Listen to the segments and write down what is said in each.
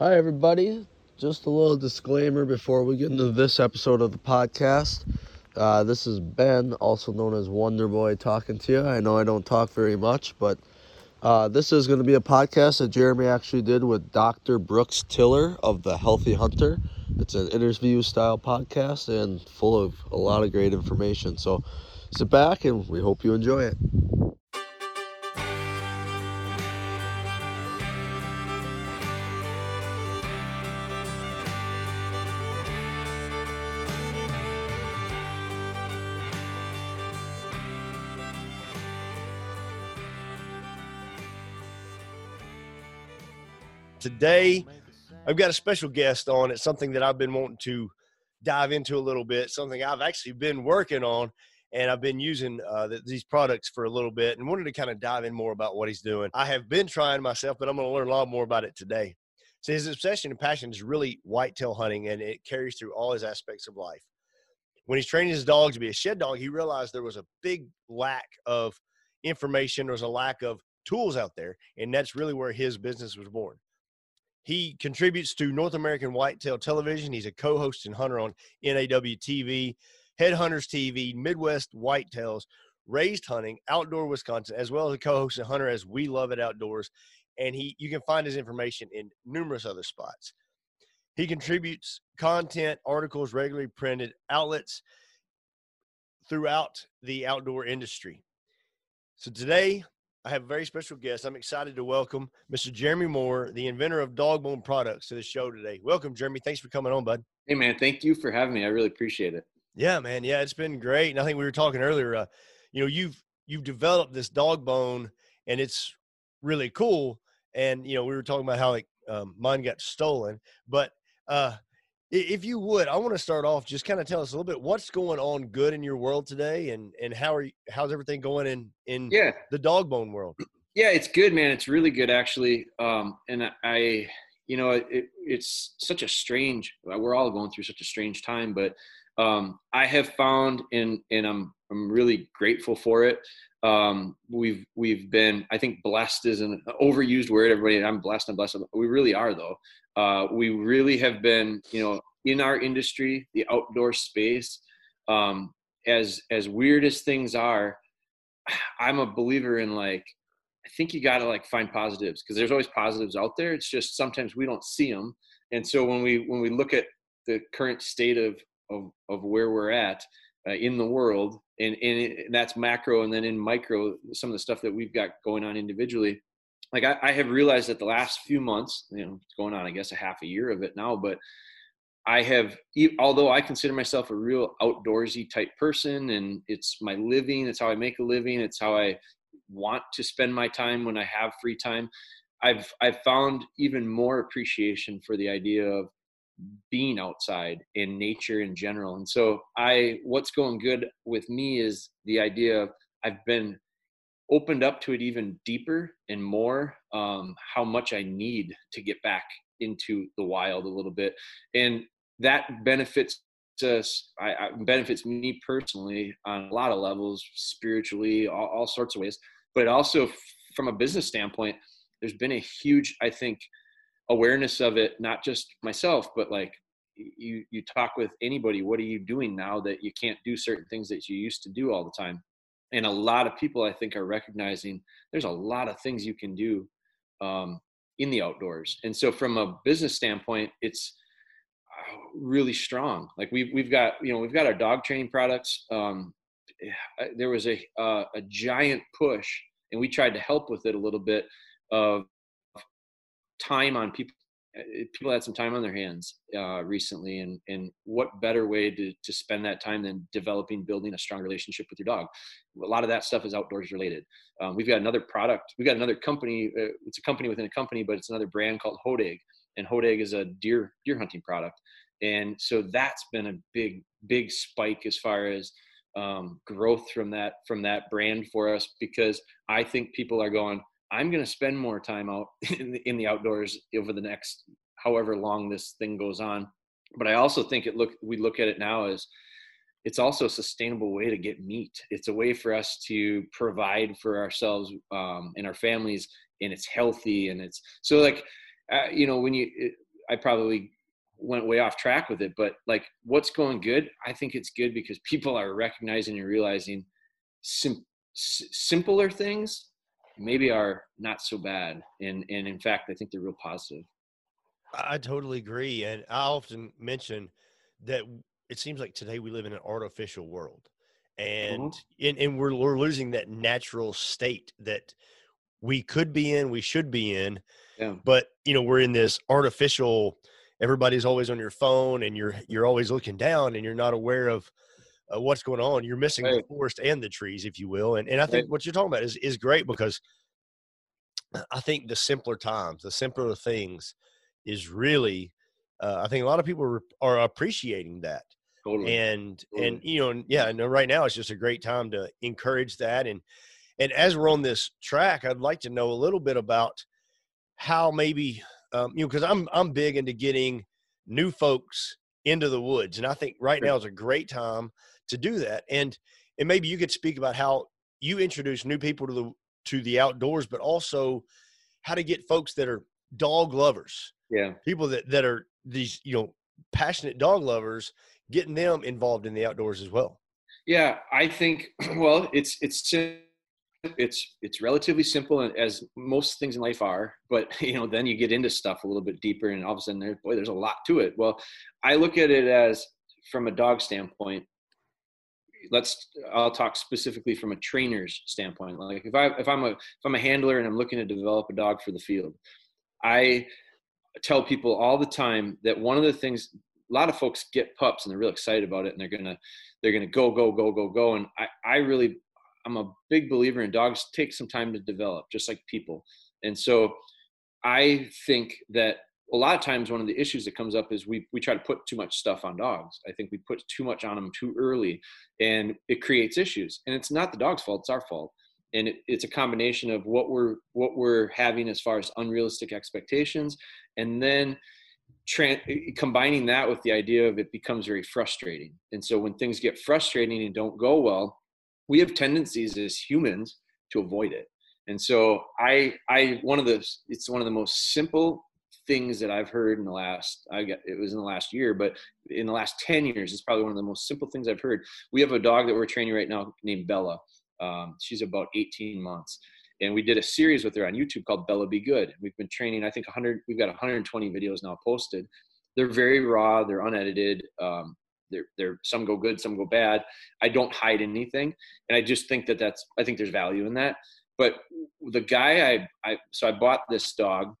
Hi, everybody. Just a little disclaimer before we get into this episode of the podcast. Uh, this is Ben, also known as Wonder Boy, talking to you. I know I don't talk very much, but uh, this is going to be a podcast that Jeremy actually did with Dr. Brooks Tiller of The Healthy Hunter. It's an interview style podcast and full of a lot of great information. So sit back and we hope you enjoy it. Today, I've got a special guest on. It's something that I've been wanting to dive into a little bit, something I've actually been working on, and I've been using uh, th- these products for a little bit and wanted to kind of dive in more about what he's doing. I have been trying myself, but I'm going to learn a lot more about it today. So, his obsession and passion is really whitetail hunting, and it carries through all his aspects of life. When he's training his dog to be a shed dog, he realized there was a big lack of information, there was a lack of tools out there, and that's really where his business was born. He contributes to North American Whitetail Television. He's a co-host and hunter on NAW TV, Headhunters TV, Midwest Whitetails, Raised Hunting, Outdoor Wisconsin, as well as a co-host and hunter as We Love It Outdoors. And he you can find his information in numerous other spots. He contributes content, articles, regularly printed outlets throughout the outdoor industry. So today I have a very special guest. I'm excited to welcome Mr. Jeremy Moore, the inventor of dog bone Products, to the show today. Welcome, Jeremy. Thanks for coming on, bud. Hey, man. Thank you for having me. I really appreciate it. Yeah, man. Yeah, it's been great. And I think we were talking earlier. Uh, you know, you've you've developed this dog bone, and it's really cool. And you know, we were talking about how like um, mine got stolen, but uh, if you would, I want to start off just kind of tell us a little bit what's going on good in your world today, and and how are you, how's everything going in in yeah the dog bone world? Yeah, it's good, man. It's really good actually. Um, and I, you know, it, it's such a strange. We're all going through such a strange time, but um, I have found, and and I'm I'm really grateful for it. Um, we've we've been, I think, blessed is an overused word. Everybody, I'm blessed. I'm blessed. We really are, though. Uh, we really have been, you know, in our industry, the outdoor space, um, as as weird as things are, I'm a believer in like, I think you got to like find positives because there's always positives out there. It's just sometimes we don't see them, and so when we when we look at the current state of of, of where we're at uh, in the world, and, and that's macro, and then in micro, some of the stuff that we've got going on individually, like I, I, have realized that the last few months, you know, it's going on, I guess, a half a year of it now, but I have, although I consider myself a real outdoorsy type person, and it's my living, it's how I make a living, it's how I want to spend my time when I have free time. I've I've found even more appreciation for the idea of being outside in nature in general. And so I what's going good with me is the idea of I've been opened up to it even deeper and more um, how much I need to get back into the wild a little bit, and that benefits us. I, I benefits me personally on a lot of levels, spiritually, all, all sorts of ways. But it also from a business standpoint, there's been a huge, I think, awareness of it. Not just myself, but like you you talk with anybody. What are you doing now that you can't do certain things that you used to do all the time? and a lot of people i think are recognizing there's a lot of things you can do um, in the outdoors and so from a business standpoint it's uh, really strong like we've, we've got you know we've got our dog training products um, there was a uh, a giant push and we tried to help with it a little bit of time on people Eh, people had some time on their hands uh, recently and and what better way to, to spend that time than developing building a strong relationship with your dog? A lot of that stuff is outdoors related. Um, we've got another product we've got another company uh, it's a company within a company but it's another brand called hodeg and hodeg is a deer deer hunting product. And so that's been a big big spike as far as um, growth from that from that brand for us because i think people are going I'm going to spend more time out in the, in the outdoors over the next however long this thing goes on. But I also think it look we look at it now as it's also a sustainable way to get meat. It's a way for us to provide for ourselves um, and our families, and it's healthy and it's so like uh, you know when you it, I probably went way off track with it, but like what's going good? I think it's good because people are recognizing and realizing sim- s- simpler things maybe are not so bad. And, and in fact, I think they're real positive. I totally agree. And I often mention that it seems like today we live in an artificial world and mm-hmm. and, and we're, we're losing that natural state that we could be in we should be in yeah. but you know we're in this artificial everybody's always on your phone and you're you're always looking down and you're not aware of uh, what's going on you're missing the forest and the trees if you will and and i think what you're talking about is is great because i think the simpler times the simpler things is really uh, i think a lot of people are, are appreciating that Totally. And totally. and you know, yeah, and right now it's just a great time to encourage that. And and as we're on this track, I'd like to know a little bit about how maybe um, you know, because I'm I'm big into getting new folks into the woods, and I think right now is a great time to do that. And and maybe you could speak about how you introduce new people to the to the outdoors, but also how to get folks that are dog lovers. Yeah. People that that are these, you know, passionate dog lovers getting them involved in the outdoors as well. Yeah, I think well, it's it's it's it's relatively simple as most things in life are, but you know, then you get into stuff a little bit deeper, and all of a sudden, there, boy, there's a lot to it. Well, I look at it as from a dog standpoint. Let's I'll talk specifically from a trainer's standpoint. Like if I if I'm a if I'm a handler and I'm looking to develop a dog for the field, I tell people all the time that one of the things a lot of folks get pups and they're real excited about it and they're gonna they're gonna go go go go go and I I really I'm a big believer in dogs take some time to develop just like people and so I think that a lot of times one of the issues that comes up is we we try to put too much stuff on dogs. I think we put too much on them too early, and it creates issues. And it's not the dog's fault; it's our fault. And it, it's a combination of what we're what we're having as far as unrealistic expectations, and then combining that with the idea of it becomes very frustrating. And so when things get frustrating and don't go well, we have tendencies as humans to avoid it. And so I, I, one of the, it's one of the most simple things that I've heard in the last, I got, it was in the last year, but in the last 10 years, it's probably one of the most simple things I've heard. We have a dog that we're training right now named Bella. Um, she's about 18 months and we did a series with her on YouTube called Bella Be Good. We've been training, I think 100, we've got 120 videos now posted. They're very raw, they're unedited. Um, they're, they're some go good, some go bad. I don't hide anything, and I just think that that's I think there's value in that. But the guy I, I so I bought this dog.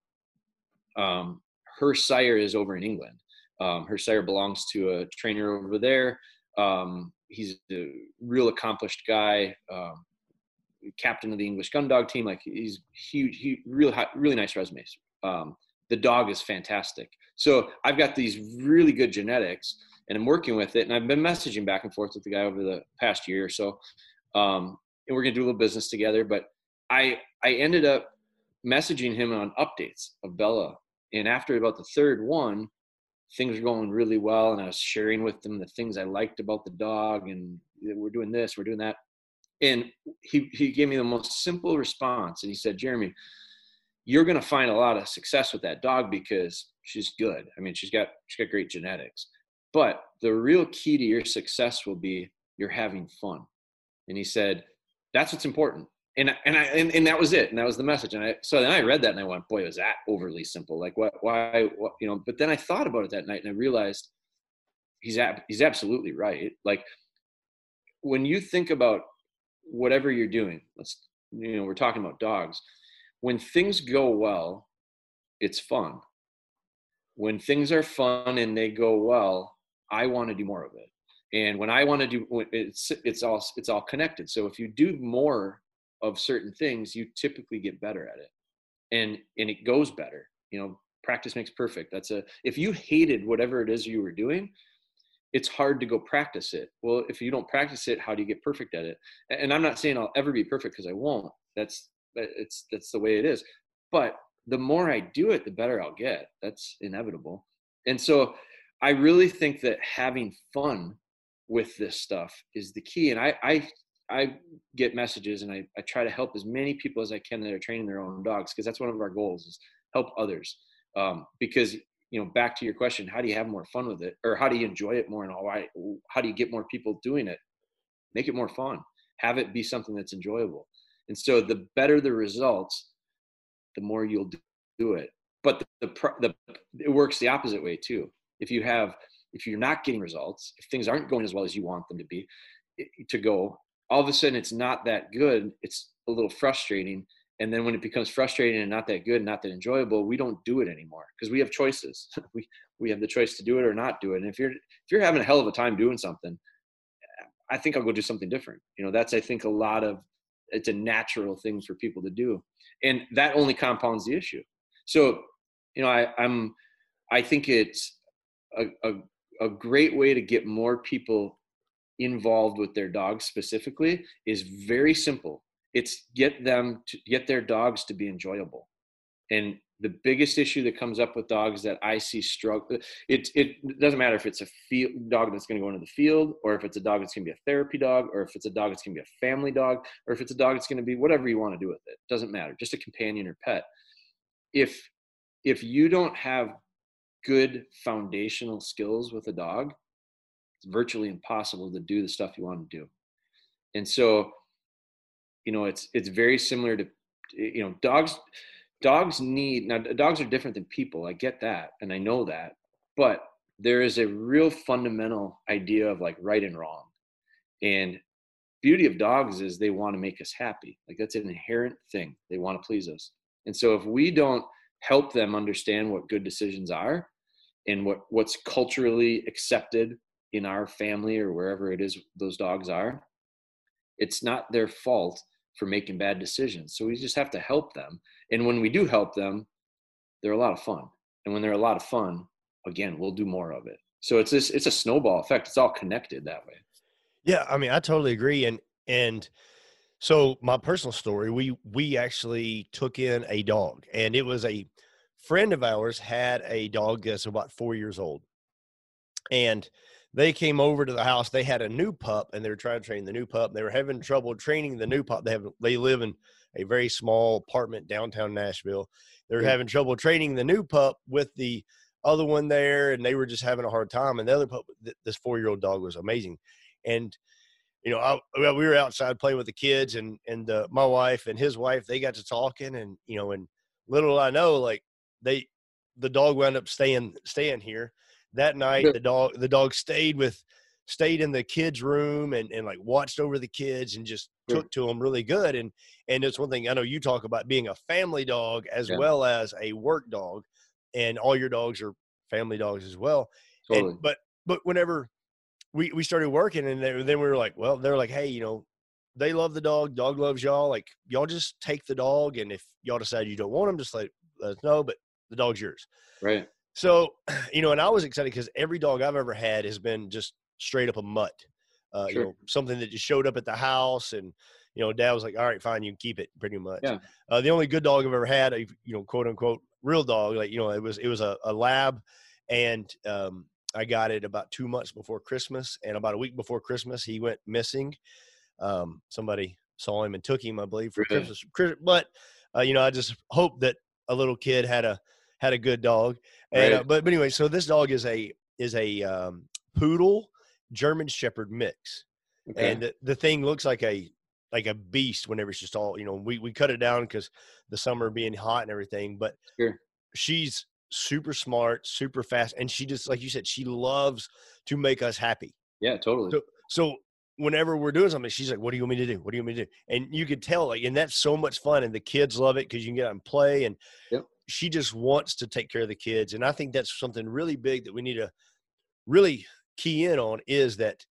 Um, her sire is over in England. Um, her sire belongs to a trainer over there. Um, he's a real accomplished guy. Um, captain of the English gun dog team. Like he's huge, he really high, really nice resumes. Um, the dog is fantastic. So I've got these really good genetics, and I'm working with it. And I've been messaging back and forth with the guy over the past year or so. Um, and we're gonna do a little business together. But I I ended up messaging him on updates of Bella, and after about the third one, things were going really well, and I was sharing with them the things I liked about the dog, and we're doing this, we're doing that. And he he gave me the most simple response and he said jeremy you're going to find a lot of success with that dog because she's good. I mean she's got she's got great genetics. But the real key to your success will be you're having fun. And he said that's what's important and and I and, and that was it and that was the message and I so then I read that and I went boy was that overly simple like what why what you know but then I thought about it that night and I realized he's ab- he's absolutely right like when you think about whatever you're doing let's you know we're talking about dogs when things go well it's fun. When things are fun and they go well i want to do more of it. And when i want to do it's it's all it's all connected. So if you do more of certain things you typically get better at it and and it goes better you know practice makes perfect that's a if you hated whatever it is you were doing it's hard to go practice it. Well, if you don't practice it, how do you get perfect at it? And I'm not saying I'll ever be perfect because I won't. That's it's that's the way it is. But the more I do it, the better I'll get. That's inevitable. And so I really think that having fun with this stuff is the key. And I I I get messages and I, I try to help as many people as I can that are training their own dogs because that's one of our goals is help others. Um, because you know back to your question how do you have more fun with it? Or how do you enjoy it more and why how do you get more people doing it? Make it more fun. Have it be something that's enjoyable. And so the better the results the more you'll do it. But the, the, the it works the opposite way too. If you have if you're not getting results if things aren't going as well as you want them to be to go all of a sudden it's not that good it's a little frustrating. And then when it becomes frustrating and not that good not that enjoyable we don't do it anymore because we have choices. We we have the choice to do it or not do it. And if you're if you're having a hell of a time doing something i think i'll go do something different. You know that's i think a lot of it's a natural thing for people to do. And that only compounds the issue. So you know I, i'm i think it's a, a, a great way to get more people involved with their dogs specifically is very simple. It's get them to get their dogs to be enjoyable. And the biggest issue that comes up with dogs that i see struggle it, it doesn't matter if it's a field dog that's going to go into the field or if it's a dog that's going to be a therapy dog or if it's a dog that's going to be a family dog or if it's a dog that's going to be whatever you want to do with it doesn't matter just a companion or pet. If if you don't have good foundational skills with a dog it's virtually impossible to do the stuff you want to do. And so you know it's it's very similar to you know dogs dogs need now dogs are different than people i get that and i know that but there is a real fundamental idea of like right and wrong. And beauty of dogs is they want to make us happy like that's an inherent thing they want to please us. And so if we don't help them understand what good decisions are and what what's culturally accepted in our family or wherever it is those dogs are it's not their fault for making bad decisions. So we just have to help them. And when we do help them, they're a lot of fun. And when they're a lot of fun, again, we'll do more of it. So it's this it's a snowball effect. It's all connected that way. Yeah, I mean, I totally agree. And and so my personal story, we we actually took in a dog, and it was a friend of ours had a dog that's about four years old, and they came over to the house. They had a new pup, and they were trying to train the new pup. They were having trouble training the new pup. They have they live in a very small apartment downtown Nashville. They were yeah. having trouble training the new pup with the other one there, and they were just having a hard time. And the other pup, this four year old dog, was amazing. And you know, I, we were outside playing with the kids, and and uh, my wife and his wife, they got to talking, and you know, and little I know, like they, the dog wound up staying staying here that night the dog the dog stayed with stayed in the kids room and, and like watched over the kids and just took to them really good. And and it's one thing i know you talk about being a family dog as yeah. well as a work dog and all your dogs are family dogs as well. Totally. and, but but whenever we we started working and then we were like well they're like hey you know they love the dog dog loves y'all like y'all just take the dog and if y'all decide you don't want him just let, let us know but the dog's yours. Right so, you know, and I was excited because every dog I've ever had has been just straight up a mutt. Uh, sure. You know, something that just showed up at the house, and you know, Dad was like, "All right, fine, you can keep it." Pretty much. Yeah. Uh, the only good dog I've ever had, a you know, quote unquote real dog, like you know, it was it was a, a lab, and um, I got it about two months before Christmas, and about a week before Christmas, he went missing. Um, somebody saw him and took him, I believe, for really? Christmas. But uh, you know, I just hope that a little kid had a had a good dog. And right. uh, but but anyway, so this dog is a is a um, poodle German Shepherd mix, okay. and the, the thing looks like a like a beast whenever it's just all you know. We we cut it down because the summer being hot and everything, but sure. she's super smart, super fast, and she just like you said, she loves to make us happy. Yeah, totally. So, so whenever we're doing something, she's like, "What do you want me to do? What do you want me to do?" And you could tell, like, and that's so much fun, and the kids love it because you can get out and play, and yep she just wants to take care of the kids. And I think that's something really big that we need to really key in on is that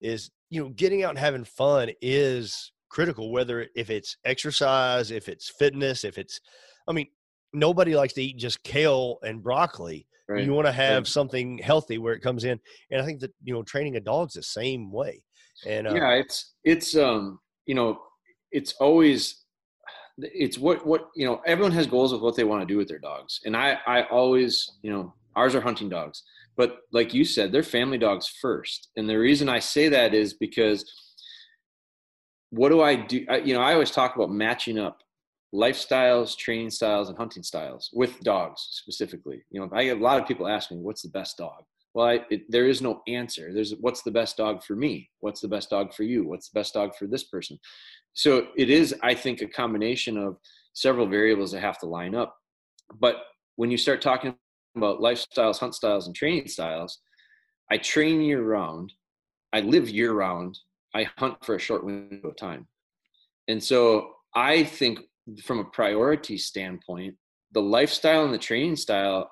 is, you know, getting out and having fun is critical, whether if it's exercise, if it's fitness, if it's, I mean, nobody likes to eat just kale and broccoli. Right. You want to have right. something healthy where it comes in. And I think that, you know, training a dog's the same way. And uh, yeah, it's, it's, um, you know, it's always it's what what you know everyone has goals of what they want to do with their dogs and i i always you know ours are hunting dogs but like you said they're family dogs first and the reason i say that is because what do i do I, you know i always talk about matching up lifestyles, training styles, and hunting styles with dogs specifically. You know, I have a lot of people ask me, "What's the best dog?" Well, I, it, there is no answer. There's what's the best dog for me? What's the best dog for you? What's the best dog for this person? So it is, I think, a combination of several variables that have to line up. But when you start talking about lifestyles, hunt styles, and training styles, I train year round. I live year round. I hunt for a short window of time. And so I think from a priority standpoint, the lifestyle and the training style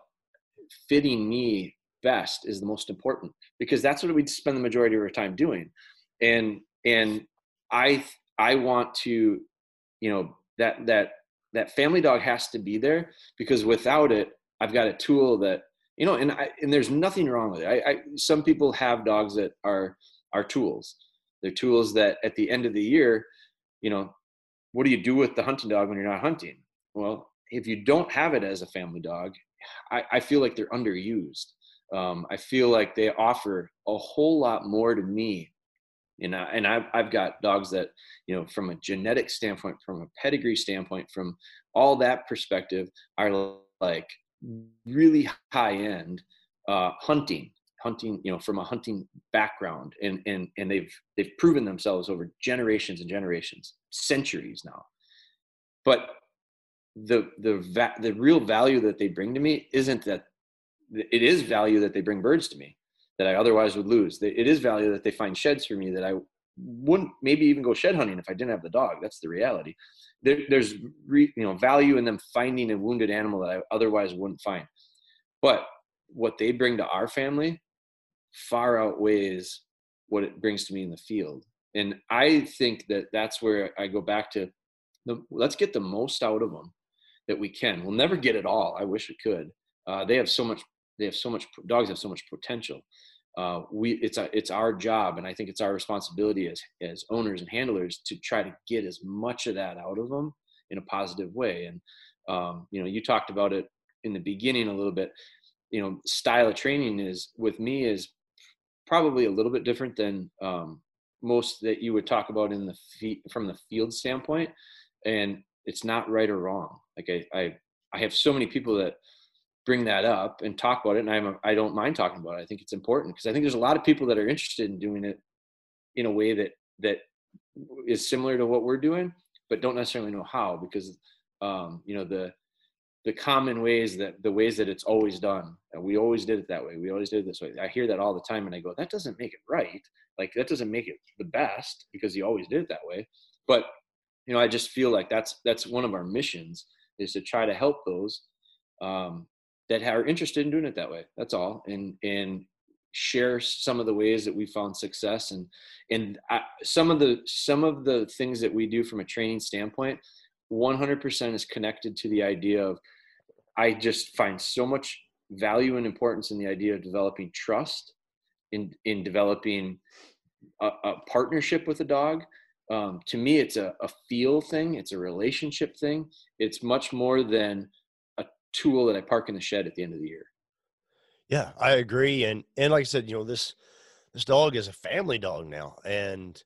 fitting me best is the most important because that's what we spend the majority of our time doing. And and I I want to, you know, that that that family dog has to be there because without it, I've got a tool that you know, and I and there's nothing wrong with it. I, I some people have dogs that are are tools. They're tools that at the end of the year, you know, what do you do with the hunting dog when you're not hunting? Well, if you don't have it as a family dog, I, I feel like they're underused. Um, I feel like they offer a whole lot more to me. And, I, and I've, I've got dogs that, you know, from a genetic standpoint, from a pedigree standpoint, from all that perspective, are like really high end uh, hunting hunting you know from a hunting background. And and and they've they've proven themselves over generations and generations centuries now. But the the va- the real value that they bring to me isn't that it is value that they bring birds to me that I otherwise would lose. It is value that they find sheds for me that I wouldn't maybe even go shed hunting if I didn't have the dog. That's the reality. There, there's re, you know value in them finding a wounded animal that I otherwise wouldn't find. But what they bring to our family far outweighs what it brings to me in the field. And I think that that's where I go back to the, let's get the most out of them that we can. We'll never get it all. I wish we could. Uh, they have so much. They have so much. Dogs have so much potential. Uh, we it's a, it's our job, and I think it's our responsibility as as owners and handlers to try to get as much of that out of them in a positive way. And um, you know, you talked about it in the beginning a little bit. You know, style of training is with me is probably a little bit different than um, most that you would talk about in the feet from the field standpoint and it's not right or wrong like I, I i have so many people that bring that up and talk about it and i'm a, i don't mind talking about it. I think it's important because i think there's a lot of people that are interested in doing it in a way that that is similar to what we're doing but don't necessarily know how because um, you know the the common ways that the ways that it's always done and we always did it that way we always did it this way. I hear that all the time and i go that doesn't make it right. Like that doesn't make it the best because you always did it that way. But you know i just feel like that's that's one of our missions is to try to help those um, that are interested in doing it that way that's all and and share some of the ways that we found success and and I, some of the some of the things that we do from a training standpoint 100% is connected to the idea of I just find so much value and importance in the idea of developing trust, in in developing a, a partnership with a dog. Um, to me, it's a, a feel thing. It's a relationship thing. It's much more than tool that I park in the shed at the end of the year. Yeah, I agree. And and like I said, you know this this dog is a family dog now, and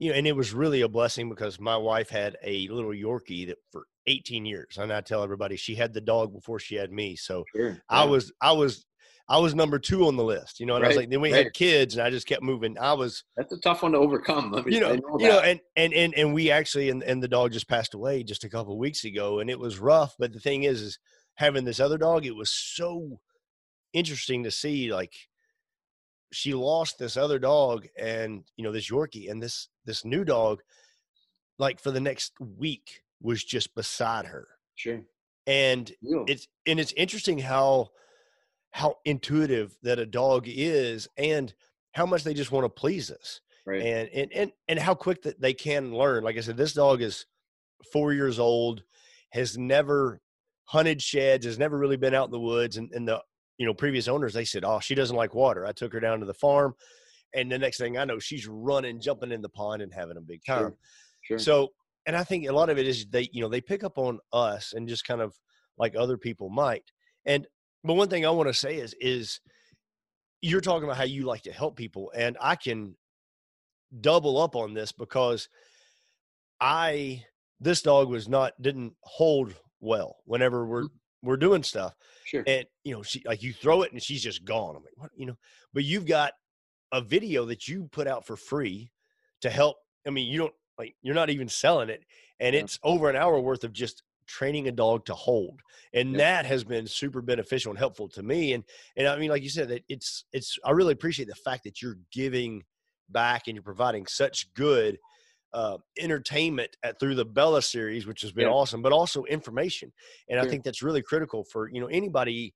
you know, and it was really a blessing because my wife had a little Yorkie that for 18 years. And I tell everybody she had the dog before she had me. So sure, yeah. I was, I was, I was number two on the list, you know, and right, I was like, then we right. had kids and I just kept moving. I was, that's a tough one to overcome. Me, you know, know you know, and, and, and, and we actually, and, and the dog just passed away just a couple of weeks ago and it was rough. But the thing is, is having this other dog, it was so interesting to see like, she lost this other dog and you know this yorkie and this this new dog like for the next week was just beside her. Sure. And yeah. it's and it's interesting how how intuitive that a dog is and how much they just want to please us. Right. And and and, and how quick that they can learn. Like i said this dog is four years old has never hunted sheds has never really been out in the woods and, and the you know, previous owners, they said, "Oh, she doesn't like water." I took her down to the farm, and the next thing I know, she's running, jumping in the pond, and having a big time. Sure. Sure. So, and I think a lot of it is they, you know, they pick up on us and just kind of like other people might. And but one thing I want to say is, is you're talking about how you like to help people, and I can double up on this because I this dog was not didn't hold well whenever we're Mm-hmm. we're doing stuff Sure. and you know she like you throw it and she's just gone i'm like what you know but you've got a video that you put out for free to help i mean you don't like you're not even selling it and Yeah. it's over an hour worth of just training a dog to hold and Yeah. that has been super beneficial and helpful to me and and i mean like you said that it's it's i really appreciate the fact that you're giving back and you're providing such good uh, entertainment at, through the Bella series, which has been Yeah. awesome, but also information. And I think that's really critical for you know anybody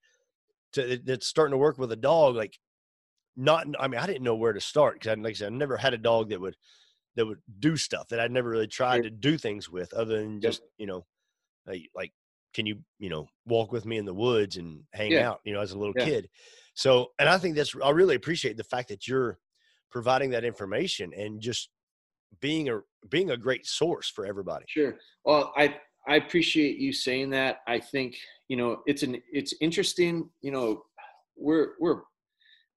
to that's starting to work with a dog. Like, not I mean, I didn't know where to start because, like I said, I never had a dog that would that would do stuff that I'd never really tried Sure. to do things with, other than Yep. just you know, like, like can you you know walk with me in the woods and hang Yeah. out, you know, as a little Yeah. kid. So, and I think that's I really appreciate the fact that you're providing that information and just being a being a great source for everybody. Sure. Well, I I appreciate you saying that. I think you know it's an it's interesting. You know, we're we're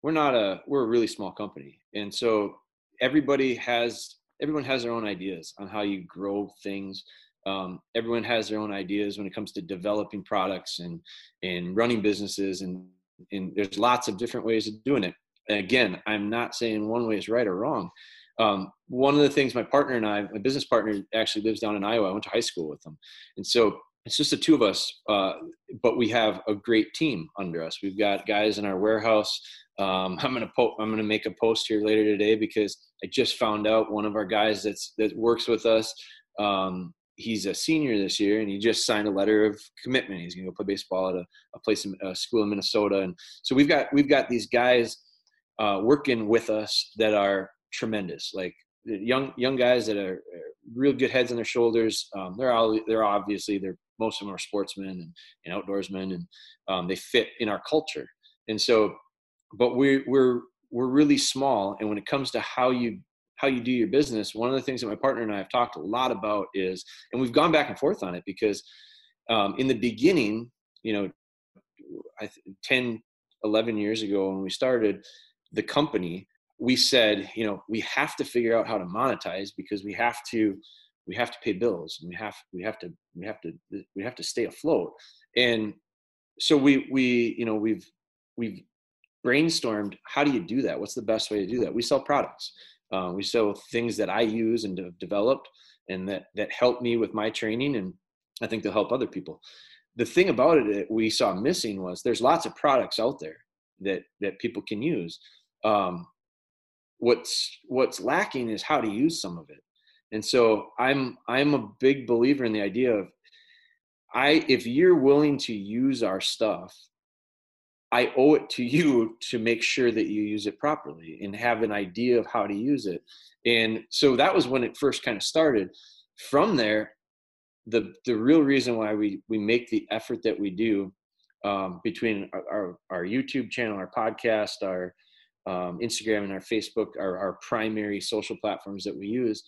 we're not a we're a really small company, and so everybody has everyone has their own ideas on how you grow things. Um, everyone has their own ideas when it comes to developing products and and running businesses, and and there's lots of different ways of doing it. And again, I'm not saying one way is right or wrong um, one of the things my partner and I, my business partner, actually lives down in Iowa. I went to high school with them, and so it's just the two of us. Uh, but we have a great team under us. We've got guys in our warehouse. Um, I'm gonna po- I'm gonna make a post here later today because I just found out one of our guys that's that works with us. Um, he's a senior this year, and he just signed a letter of commitment. He's gonna go play baseball at a, a place in a school in Minnesota, and so we've got we've got these guys uh, working with us that are tremendous. Like young young guys that are uh, real good heads on their shoulders. Um, they're all they're obviously they're most of them are sportsmen and, and outdoorsmen, and um, they fit in our culture. And so, but we we're we're really small. And when it comes to how you how you do your business, one of the things that my partner and I have talked a lot about is, and we've gone back and forth on it because um, in the beginning, you know, I, 10, 11 years ago when we started the company, we said, you know, we have to figure out how to monetize because we have to, we have to pay bills and we have, we have to, we have to, we have to stay afloat. And so we, we, you know, we've, we've brainstormed, how do you do that? What's the best way to do that? We sell products. Uh, we sell things that I use and have developed and that, that help me with my training. And I think they'll help other people. The thing about it that we saw missing was there's lots of products out there that, that people can use. Um, what's what's lacking is how to use some of it. And so i'm i'm a big believer in the idea of i if you're willing to use our stuff i owe it to you to make sure that you use it properly and have an idea of how to use it. And so that was when it first kind of started. From there the the real reason why we we make the effort that we do um, between our, our, our youtube channel our podcast our um, Instagram and our Facebook are our primary social platforms that we use.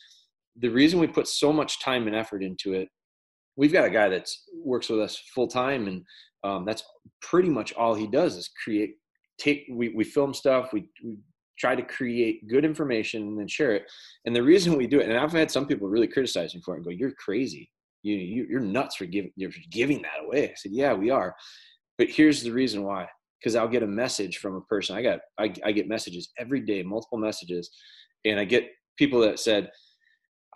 The reason we put so much time and effort into it, we've got a guy that works with us full time, and um, that's pretty much all he does is create. Take we we film stuff. We, we try to create good information and then share it. And the reason we do it, and I've had some people really criticize me for it and go, "You're crazy. You, you you're nuts for giving you're giving that away." I said, "Yeah, we are." But here's the reason why because I'll get a message from a person. I got I, I get messages every day, multiple messages, and I get people that said,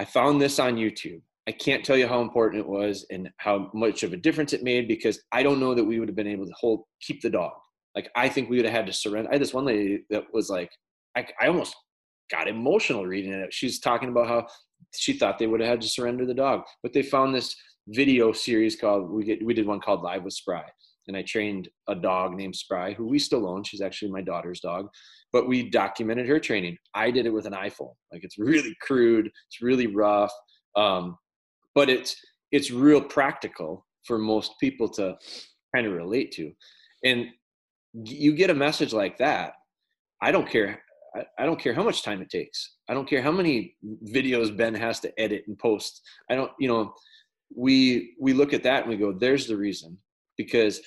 "I found this on YouTube. I can't tell you how important it was and how much of a difference it made because I don't know that we would have been able to hold keep the dog. Like I think we would have had to surrender." I had this one lady that was like, I, I almost got emotional reading it. She's talking about how she thought they would have had to surrender the dog, but they found this video series called we get we did one called Live with Spry and I trained a dog named Spry, who we still own. She's actually my daughter's dog, but we documented her training. I did it with an iPhone. Like it's really crude, it's really rough, um, but it's it's real practical for most people to kind of relate to. And you get a message like that. I don't care. I, I don't care how much time it takes. I don't care how many videos Ben has to edit and post. I don't, you know, we we look at that and we go, there's the reason because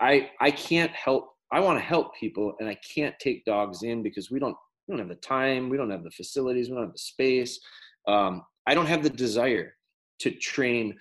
I I can't help I want to help people and I can't take dogs in because we don't we don't have the time, we don't have the facilities, we don't have the space. Um, I don't have the desire to train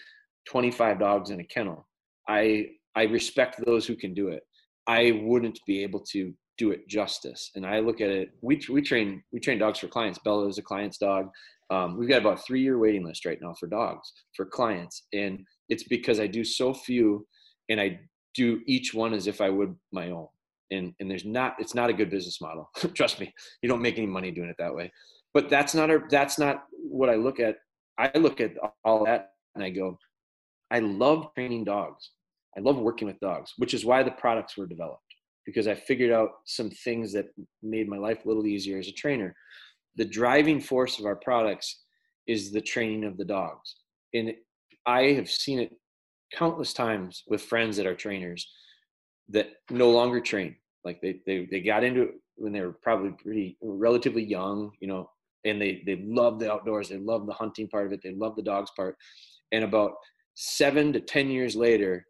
25 dogs in a kennel. I I respect those who can do it. I wouldn't be able to do it justice. And I look at it. We we train we train dogs for clients. Bella is a client's dog. Um, we've got about three year waiting list right now for dogs for clients, and it's because I do so few, and I do each one as if I would my own. And and there's not it's not a good business model. Trust me, you don't make any money doing it that way. But that's not our that's not what I look at. I look at all that and I go, I love training dogs. I love working with dogs, which is why the products were developed because I figured out some things that made my life a little easier as a trainer. The driving force of our products is the training of the dogs. And I have seen it countless times with friends that are trainers that no longer train. Like they, they, they got into it when they were probably pretty relatively young, you know, and they, they love the outdoors. They love the hunting part of it. They love the dogs part. And about seven to 10 years later,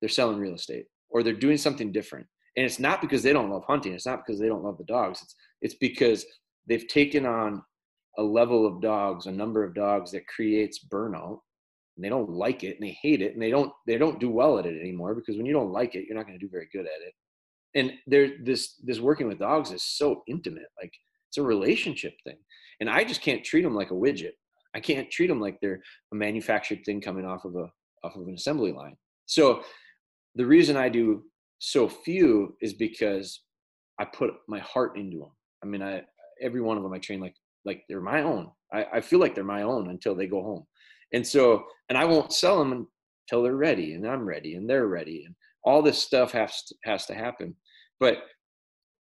they're selling real estate or they're doing something different. And it's not because they don't love hunting. It's not because they don't love the dogs. It's, it's because they've taken on a level of dogs, a number of dogs that creates burnout and they don't like it and they hate it and they don't they don't do well at it anymore because when you don't like it you're not going to do very good at it. And there this this working with dogs is so intimate like it's a relationship thing. And i just can't treat them like a widget. I can't treat them like they're a manufactured thing coming off of a off of an assembly line. So the reason i do so few is because i put my heart into them i mean i every one of them i train like like they're my own. I, I feel like they're my own until they go home and so, and I won't sell them until they're ready and I'm ready and they're ready. And all this stuff has to, has to happen. But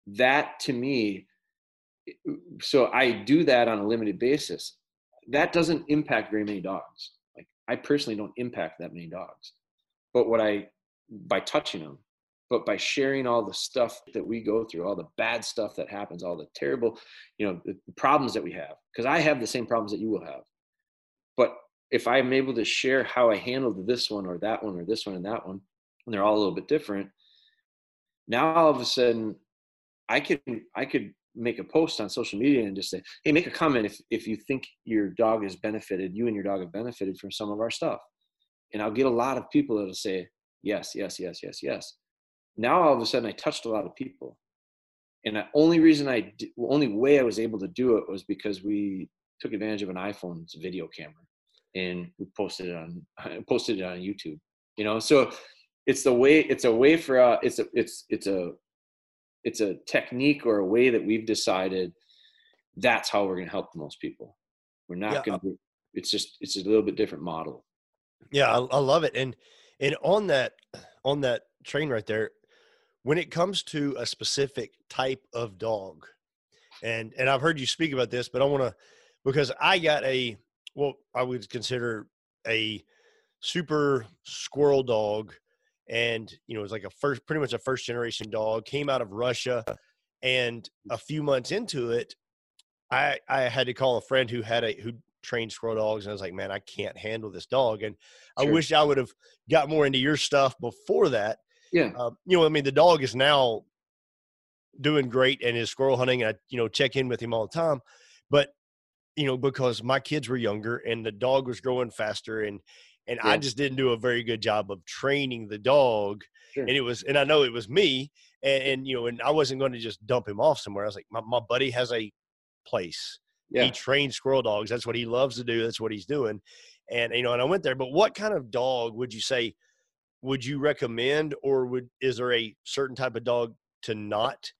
that to me, so I do that on a limited basis. That doesn't impact very many dogs. Like I personally don't impact that many dogs. But what I, by touching them, but by sharing all the stuff that we go through, all the bad stuff that happens, all the terrible, you know, the problems that we have, because I have the same problems that you will have. But if I'm able to share how I handled this one or that one or this one and that one, and they're all a little bit different, now all of a sudden I can I could make a post on social media and just say, hey, make a comment if if you think your dog has benefited, you and your dog have benefited from some of our stuff. And I'll get a lot of people that'll say, yes, yes, yes, yes, yes. Now all of a sudden I touched a lot of people. And the only reason I, only way I was able to do it was because we took advantage of an iPhone's video camera and we posted it on posted it on YouTube. You know, so it's the way it's a way for uh, it's a it's it's a it's a technique or a way that we've decided that's how we're going to help the most people. We're not yeah. going to. It's just it's a little bit different model. Yeah, I, I love it, and and on that on that train right there, when it comes to a specific type of dog, and and I've heard you speak about this, but I want to because I got a well, I would consider a super squirrel dog, and you know, it was like a first, pretty much a first generation dog. Came out of Russia, and a few months into it, I I had to call a friend who had a who trained squirrel dogs, and I was like, man, I can't handle this dog, and sure. I wish I would have got more into your stuff before that. Yeah, uh, you know, I mean, the dog is now doing great and is squirrel hunting. I you know check in with him all the time, but you know, because my kids were younger and the dog was growing faster and and yeah. I just didn't do a very good job of training the dog. Sure. And it was and I know it was me and, and, you know, and I wasn't going to just dump him off somewhere. I was like, my, my buddy has a place. Yeah. He trains squirrel dogs. That's what he loves to do. That's what he's doing. And you know, and I went there. But what kind of dog would you say would you recommend or would is there a certain type of dog to not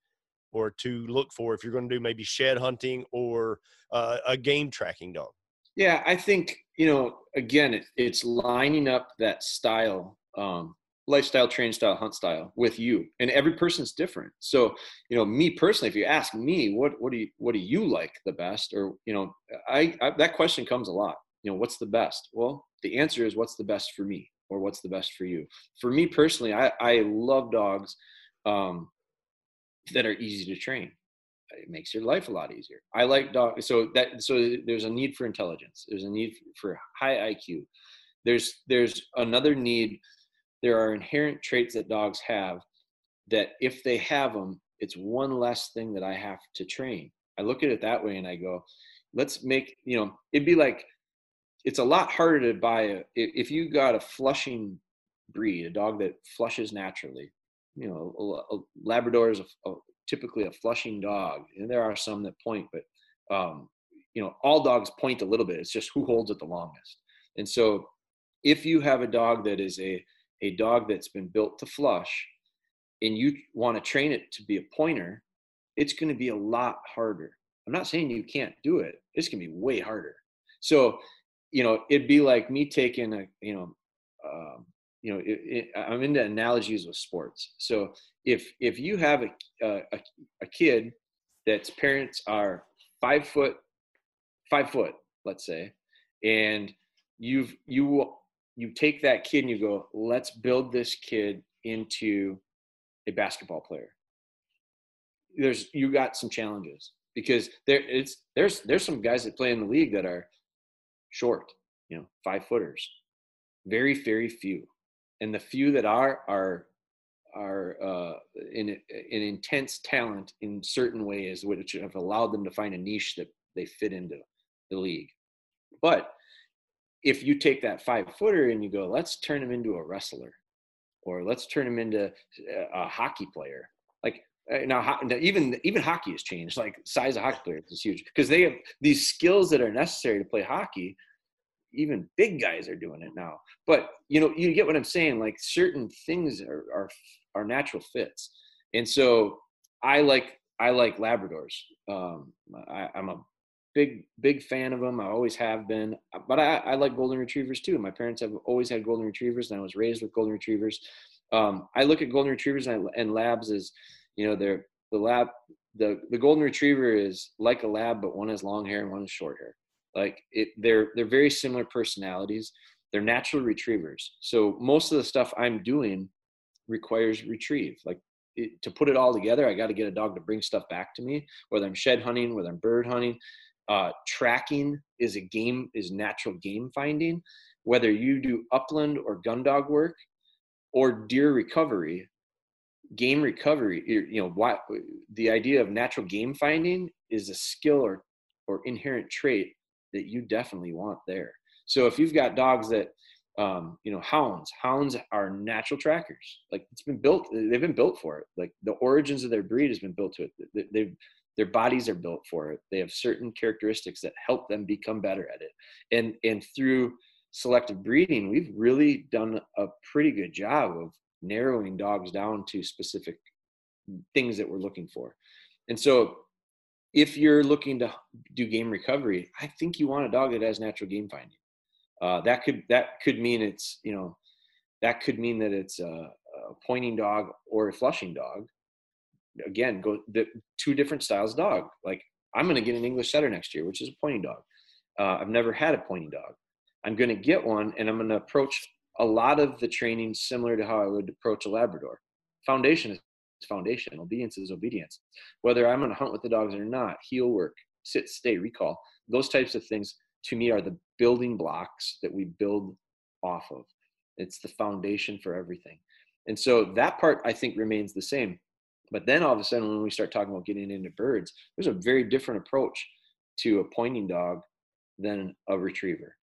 or to look for if you're going to do maybe shed hunting or uh, a game tracking dog? Yeah, I think you know. Again, it, it's lining up that style, um, lifestyle, train style, hunt style with you, and every person's different. So, you know, me personally, if you ask me, what what do you what do you like the best, or you know, I, I that question comes a lot. You know, what's the best? Well, the answer is what's the best for me, or what's the best for you. For me personally, I I love dogs. Um, that are easy to train. It makes your life a lot easier. I like dog. So that so there's a need for intelligence. There's a need for high IQ. There's there's another need. There are inherent traits that dogs have that if they have them, it's one less thing that I have to train. I look at it that way and I go, let's make you know it'd be like it's a lot harder to buy a, if you got a flushing breed, a dog that flushes naturally. You know, a, a Labrador is a, a, typically a flushing dog, and there are some that point, but um, you know, all dogs point a little bit. It's just who holds it the longest. And so, if you have a dog that is a a dog that's been built to flush, and you want to train it to be a pointer, it's going to be a lot harder. I'm not saying you can't do it. It's going to be way harder. So, you know, it'd be like me taking a, you know, um, you know, it, it, I'm into analogies with sports. So if if you have a, a a kid that's parents are five foot, five foot, let's say, and you've you you take that kid and you go, let's build this kid into a basketball player. There's you got some challenges because there it's there's there's some guys that play in the league that are short, you know, five footers. Very, very few. And the few that are are are uh, in an intense talent in certain ways, which have allowed them to find a niche that they fit into the league. But if you take that five footer and you go, let's turn him into a wrestler, or let's turn him into a hockey player, like uh, now even even hockey has changed like size of hockey players is huge because they have these skills that are necessary to play hockey even big guys are doing it now. But you know you get what i'm saying like certain things are are, are natural fits. And so i like i like labradors. Um, I, i'm a big big fan of them i always have been. But I, I like golden retrievers too. My parents have always had golden retrievers and i was raised with golden retrievers. Um, i look at golden retrievers and, and labs as you know they're the lab the the golden retriever is like a lab but one has long hair and one has short hair like it they're they're very similar personalities. They're natural retrievers. So most of the stuff i'm doing requires retrieve. Like it, to put it all together i got to get a dog to bring stuff back to me whether i'm shed hunting whether i'm bird hunting. Uh, tracking is a game is natural game finding. Whether you do upland or gun dog work or deer recovery game recovery you know what the idea of natural game finding is a skill or or inherent trait that you definitely want there. So if you've got dogs that um, you know hounds hounds are natural trackers. Like it's been built they've been built for it. Like the origins of their breed has been built to it. They've their bodies are built for it. They have certain characteristics that help them become better at it. And and through selective breeding we've really done a pretty good job of narrowing dogs down to specific things that we're looking for. And so if you're looking to do game recovery, I think you want a dog that has natural game finding. Uh, that could that could mean it's you know that could mean that it's a, a pointing dog or a flushing dog. Again, go the two different styles of dog. Like I'm going to get an English setter next year, which is a pointing dog. Uh, I've never had a pointing dog. I'm going to get one, and I'm going to approach a lot of the training similar to how I would approach a Labrador. Foundation is foundation. Obedience is obedience. Whether I'm going to hunt with the dogs or not, heel work, sit, stay, recall, those types of things to me are the building blocks that we build off of. It's the foundation for everything. And so that part I think remains the same. But then all of a sudden, when we start talking about getting into birds, there's a very different approach to a pointing dog than a retriever.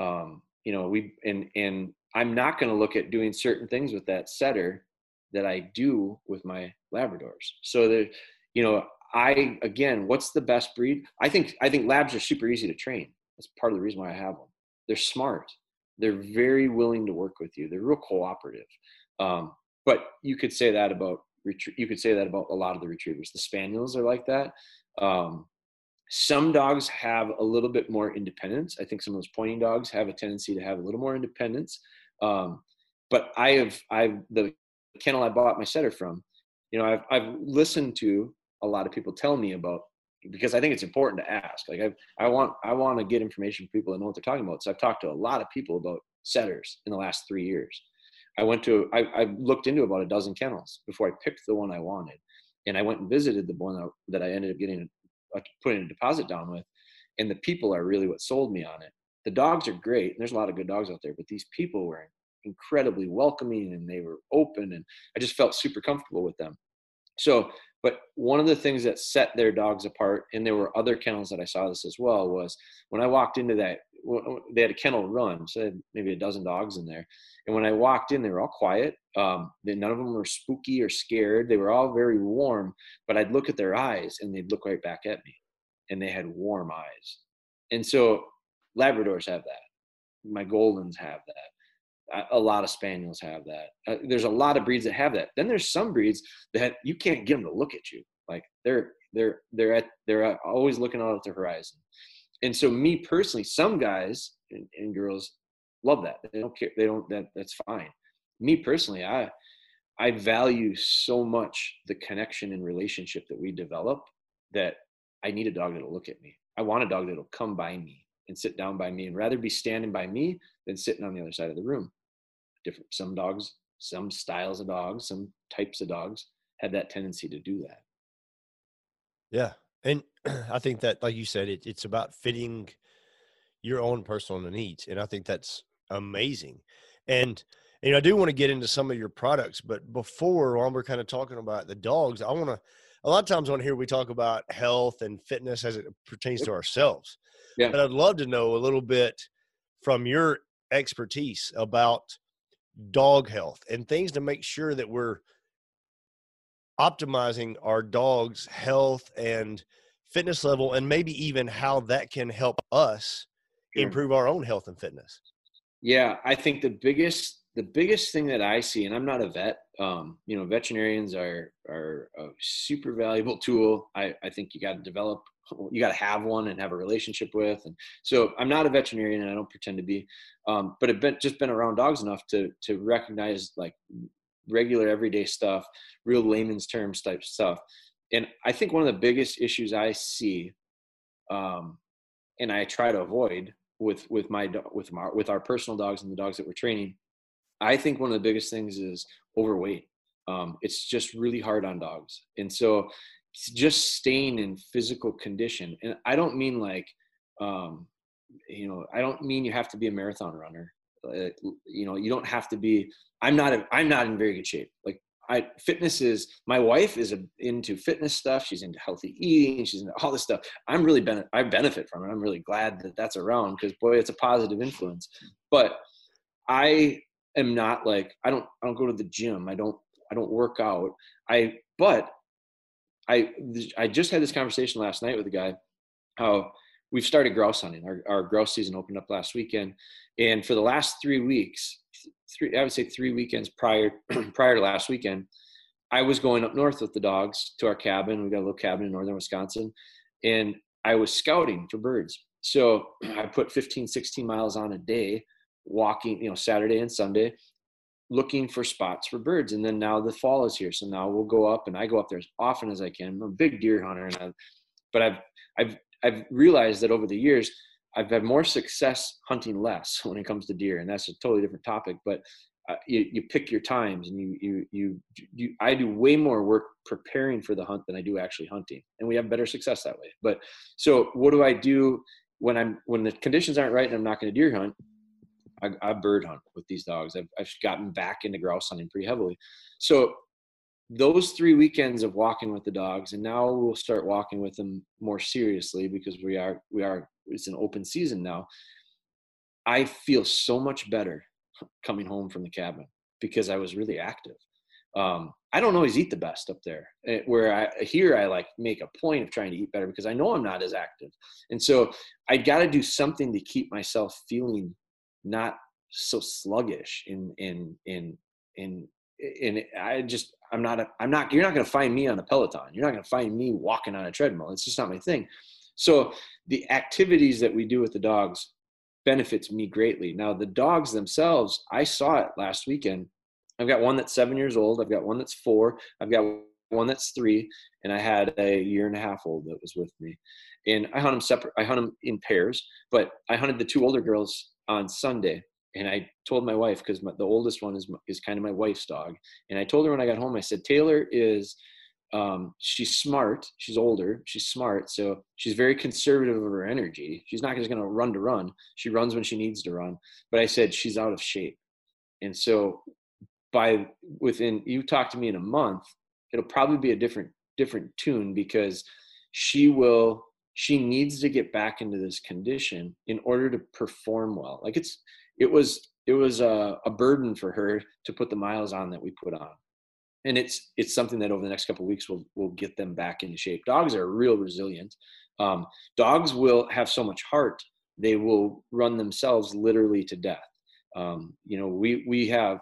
Um, you know, we and and I'm not going to look at doing certain things with that setter that I do with my Labradors. So that, you know, I again, what's the best breed? I think I think labs are super easy to train. That's part of the reason why I have them. They're smart. They're very willing to work with you. They're real cooperative. Um, but you could say that about you could say that about a lot of the retrievers. The spaniels are like that. Um, some dogs have a little bit more independence. I think some of those pointing dogs have a tendency to have a little more independence. Um, but I have I've the kennel I bought my setter from. You know, I've I've listened to a lot of people tell me about because I think it's important to ask. Like I I want I want to get information from people that know what they're talking about. So I've talked to a lot of people about setters in the last three years. I went to I, I looked into about a dozen kennels before I picked the one I wanted, and I went and visited the one that I ended up getting putting a deposit down with, and the people are really what sold me on it the dogs are great. And there's a lot of good dogs out there, but these people were incredibly welcoming and they were open and I just felt super comfortable with them. So, but one of the things that set their dogs apart, and there were other kennels that I saw this as well, was when I walked into that they had a kennel run, so maybe a dozen dogs in there. And when I walked in, they were all quiet. Um, they, none of them were spooky or scared. They were all very warm. But I'd look at their eyes, and they'd look right back at me, and they had warm eyes. And so Labradors have that. My Goldens have that. A lot of Spaniels have that. Uh, there's a lot of breeds that have that. Then there's some breeds that you can't get them to look at you. Like they're they're they're at they're always looking out at the horizon and so me personally some guys and, and, girls love that they don't care they don't that that's fine me personally i i value so much the connection and relationship that we develop that i need a dog that'll look at me i want a dog that'll come by me and sit down by me and rather be standing by me than sitting on the other side of the room different some dogs some styles of dogs some types of dogs have that tendency to do that yeah. And I think that, like you said, it, it's about fitting your own personal needs. And I think that's amazing. And, and I do want to get into some of your products, but before, while we're kind of talking about the dogs, I want to, a lot of times on here, we talk about health and fitness as it pertains to ourselves. Yeah. But I'd love to know a little bit from your expertise about dog health and things to make sure that we're optimizing our dog's health and fitness level and maybe even how that can help us sure. improve our own health and fitness yeah i think the biggest the biggest thing that i see and i'm not a vet um, you know veterinarians are are a super valuable tool i i think you got to develop you got to have one and have a relationship with and so i'm not a veterinarian and i don't pretend to be um, but i've been just been around dogs enough to to recognize like regular everyday stuff, real layman's terms type stuff. And I think one of the biggest issues I see, um, and I try to avoid with with my with my with our personal dogs and the dogs that we're training, I think one of the biggest things is overweight. Um, it's just really hard on dogs, and so just staying in physical condition. And I don't mean like, um, you know, I don't mean you have to be a marathon runner. Uh, you know, you don't have to be I'm not a, I'm not in very good shape. Like I fitness is my wife is a, into fitness stuff. She's into healthy eating. She's into all this stuff. I'm really ben- I benefit from it. I'm really glad that that's around because boy, it's a positive influence. But I am not like I don't I don't go to the gym. I don't I don't work out. I but I I just had this conversation last night with a guy how we've started grouse hunting. Our, our grouse season opened up last weekend, and for the last three weeks, three I would say three weekends prior prior to last weekend, I was going up north with the dogs to our cabin. We got a little cabin in northern Wisconsin, and I was scouting for birds. So I put 15, 16 miles on a day, walking, you know, Saturday and Sunday, looking for spots for birds. And then now the fall is here, so now we'll go up, and I go up there as often as I can. I'm a big deer hunter, and I, but I've I've I've realized that over the years, I've had more success hunting less when it comes to deer, and that's a totally different topic. But uh, you, you pick your times, and you, you you you I do way more work preparing for the hunt than I do actually hunting, and we have better success that way. But so, what do I do when I'm when the conditions aren't right and I'm not going to deer hunt? I, I bird hunt with these dogs. I've, I've gotten back into grouse hunting pretty heavily. So those three weekends of walking with the dogs and now we'll start walking with them more seriously because we are we are it's an open season now i feel so much better coming home from the cabin because i was really active um, i don't always eat the best up there eh, where i here i like make a point of trying to eat better because i know i'm not as active and so i got to do something to keep myself feeling not so sluggish in in in in and I just I'm not a, I'm not you're not going to find me on a Peloton. You're not going to find me walking on a treadmill. It's just not my thing. So the activities that we do with the dogs benefits me greatly. Now the dogs themselves, I saw it last weekend. I've got one that's 7 years old, I've got one that's 4, I've got one that's 3, and I had a year and a half old that was with me. And I hunt them separate I hunt them in pairs, but I hunted the two older girls on Sunday and I told my wife because the oldest one is is kind of my wife's dog, and I told her when I got home, I said Taylor is um, she's smart, she's older, she's smart, so she's very conservative of her energy. She's not just going to run to run. She runs when she needs to run. But I said she's out of shape, and so by within you talk to me in a month, it'll probably be a different different tune because she will she needs to get back into this condition in order to perform well. Like it's it was it was a, a burden for her to put the miles on that we put on and it's it's something that over the next couple weeks will will get them back into shape. Dogs are real resilient. Um, dogs will have so much heart they will run themselves literally to death. Um, you know, we we have.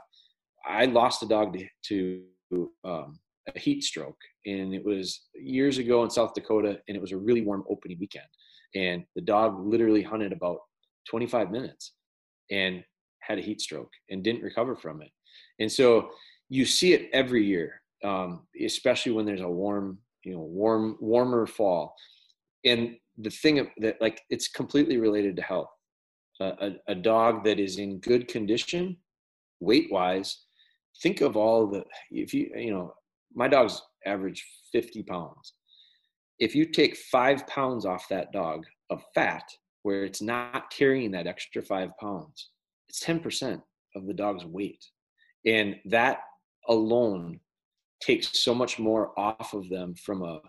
I lost a dog to, to um, a heat stroke, and it was years ago in South Dakota, and it was a really warm opening weekend, and the dog literally hunted about 25 minutes, and had a heat stroke and didn't recover from it, and so you see it every year, um, especially when there's a warm, you know, warm, warmer fall. And the thing that like it's completely related to health. Uh, a, a dog that is in good condition, weight wise, think of all the if you you know my dog's average 50 pounds. If you take five pounds off that dog of fat, where it's not carrying that extra five pounds, it's 10% of the dog's weight. And that alone takes so much more off of them from a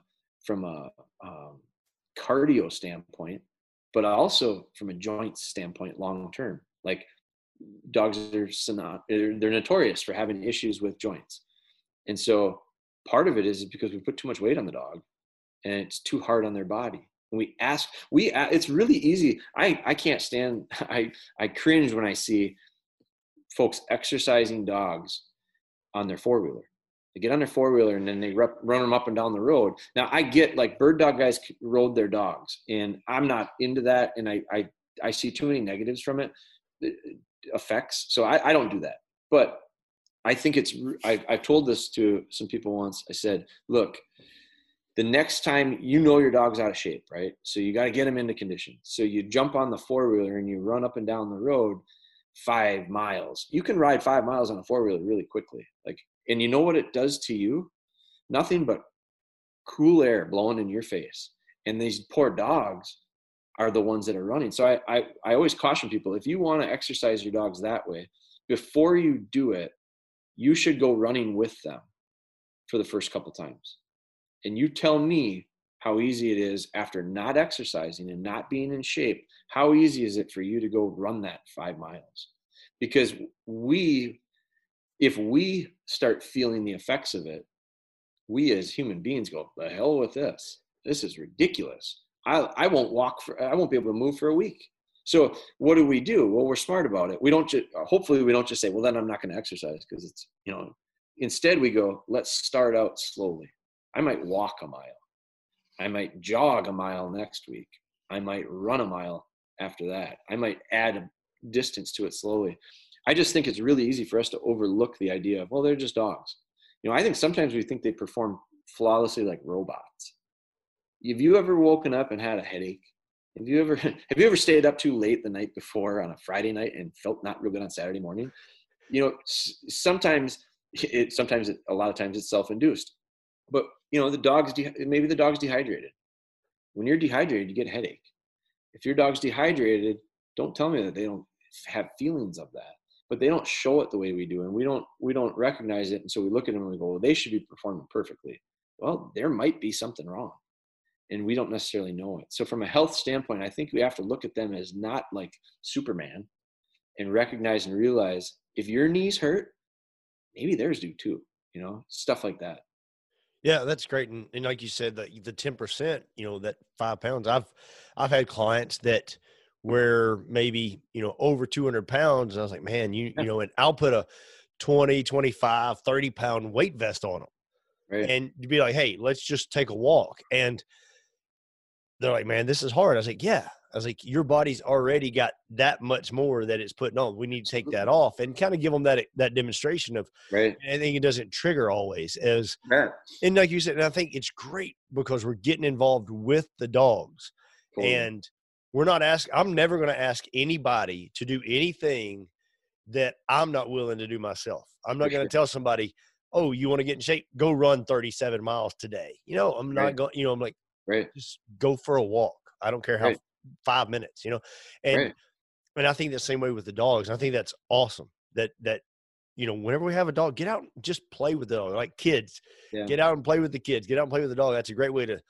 from a um, cardio standpoint, but also from a joint standpoint long term. Like dogs are they're, they're notorious for having issues with joints, and so part of it is because we put too much weight on the dog, and it's too hard on their body. And we ask, we it's really easy. I I can't stand. I I cringe when I see folks exercising dogs on their four wheeler. They get on their four wheeler and then they rep, run them up and down the road. Now I get like bird dog guys road their dogs, and I'm not into that, and I I I see too many negatives from it, uh, uh, effects. So I, I don't do that. But I think it's I, I've told this to some people once. I said, look, the next time you know your dog's out of shape, right? So you got to get him into condition. So you jump on the four wheeler and you run up and down the road five miles. You can ride five miles on a four wheeler really quickly. Like, and you know what it does to you? Nothing but cool air blowing in your face. And these poor dogs are the ones that are running. So I, I, I always caution people if you want to exercise your dogs that way, before you do it, you should go running with them for the first couple times. And you tell me how easy it is after not exercising and not being in shape how easy is it for you to go run that five miles? Because we if we start feeling the effects of it we as human beings go the hell with this. This is ridiculous. I i won't walk for i won't be able to move for a week so what do we do well we're smart about it we don't just hopefully we don't just say well then i'm not going to exercise because it's you know instead we go let's start out slowly i might walk a mile I might jog a mile next week. I might run a mile after that. I might add a distance to it slowly. I just think it's really easy for us to overlook the idea of, well, they're just dogs. You know, I think sometimes we think they perform flawlessly like robots. Have you ever woken up and had a headache? Have you ever have you ever stayed up too late the night before on a Friday night and felt not real good on Saturday morning? You know, sometimes it sometimes it, a lot of times it's self-induced. But you know the dog's de- maybe the dog's dehydrated. When you're dehydrated you get a headache. If your dog's dehydrated don't tell me that they don't have feelings of that. But they don't show it the way we do and we don't we don't recognize it and so we look at them and we go well they should be performing perfectly. Well there might be something wrong and we don't necessarily know it so from a health standpoint i think we have to look at them as not like superman and recognize and realize if your knees hurt maybe theirs do too you know stuff like that yeah, that's great. And, and like you said, the the ten percent, you know, that five pounds. I've I've had clients that were maybe you know over 200 pounds and i was like man you you know and i'll put a 20 25 30 pound weight vest on them right. and you'd be like hey let's just take a walk and they're like man this is hard i was like yeah I was like, your body's already got that much more that it's putting on. We need to take mm-hmm. that off and kind of give them that that demonstration of. Right. I think it doesn't trigger always as. Right. And like you said, and I think it's great because we're getting involved with the dogs, and we're not asking. I'm never going to ask anybody to do anything that I'm not willing to do myself. I'm not going to tell somebody, "Oh, you want to get in shape? Go run 37 miles today." You know, I'm not right. going. You know, I'm like, right. Just go for a walk. I don't care how right five minutes, you know? And, right. and I think the same way with the dogs. I think that's awesome that, that, you know, whenever we have a dog, get out and just play with the dog, like kids. Yeah. Get out and play with the kids. Get out and play with the dog. That's a great way to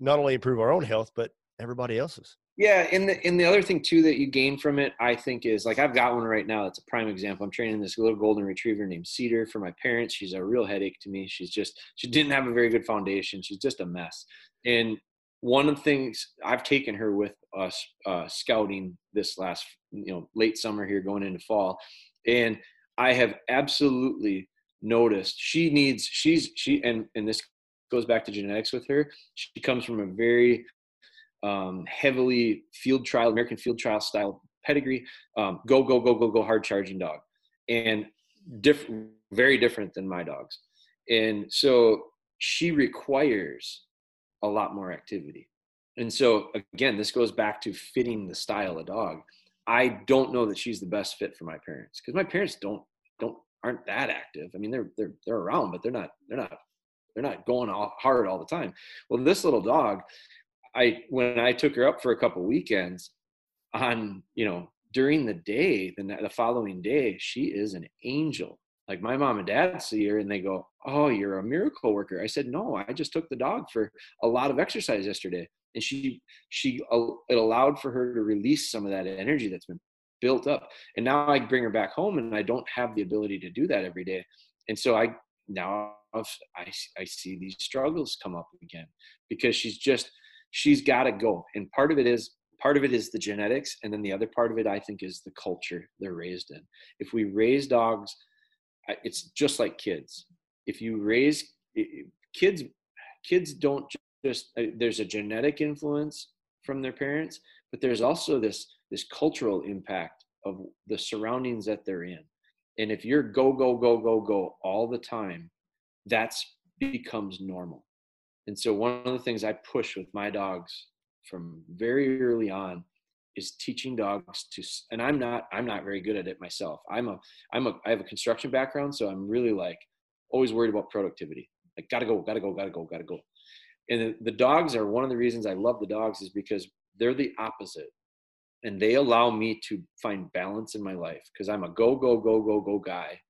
not only improve our own health, but everybody else's. Yeah, and the and the other thing too that you gain from it, I think, is like I've got one right now. That's a prime example. I'm training this little golden retriever named Cedar for my parents. She's a real headache to me. She's just she didn't have a very good foundation. She's just a mess. And one of the things I've taken her with us uh, scouting this last you know late summer here going into fall, and I have absolutely noticed she needs she's she and and this goes back to genetics with her. She comes from a very um, heavily field trial, American field trial style pedigree, um, go, go, go, go, go, hard charging dog. And different, very different than my dogs. And so she requires a lot more activity. And so again, this goes back to fitting the style of dog. I don't know that she's the best fit for my parents because my parents don't don't aren't that active. I mean, they're they're they're around, but they're not they're not they're not going all hard all the time. Well, this little dog, I when I took her up for a couple weekends, on you know during the day, the the following day, she is an angel. Like my mom and dad see her and they go, "Oh, you're a miracle worker." I said, "No, I just took the dog for a lot of exercise yesterday." And she she it allowed for her to release some of that energy that's been built up. And now I bring her back home and I don't have the ability to do that every day. And so I now I, I see these struggles come up again because she's just she's got to go. And part of it is part of it is the genetics, and then the other part of it I think is the culture they're raised in. If we raise dogs, it's just like kids. If you raise kids, kids don't just uh, there's a genetic influence from their parents, but there's also this this cultural impact of the surroundings that they're in. And if you're go go go go go all the time, that's becomes normal. And so one of the things I push with my dogs from very early on is teaching dogs to and I'm not I'm not very good at it myself. I'm a I'm a I have a construction background so I'm really like always worried about productivity. Like got to go, got to go, got to go, got to go. And the, the dogs are one of the reasons I love the dogs is because they're the opposite. And they allow me to find balance in my life because I'm a go go go go go guy.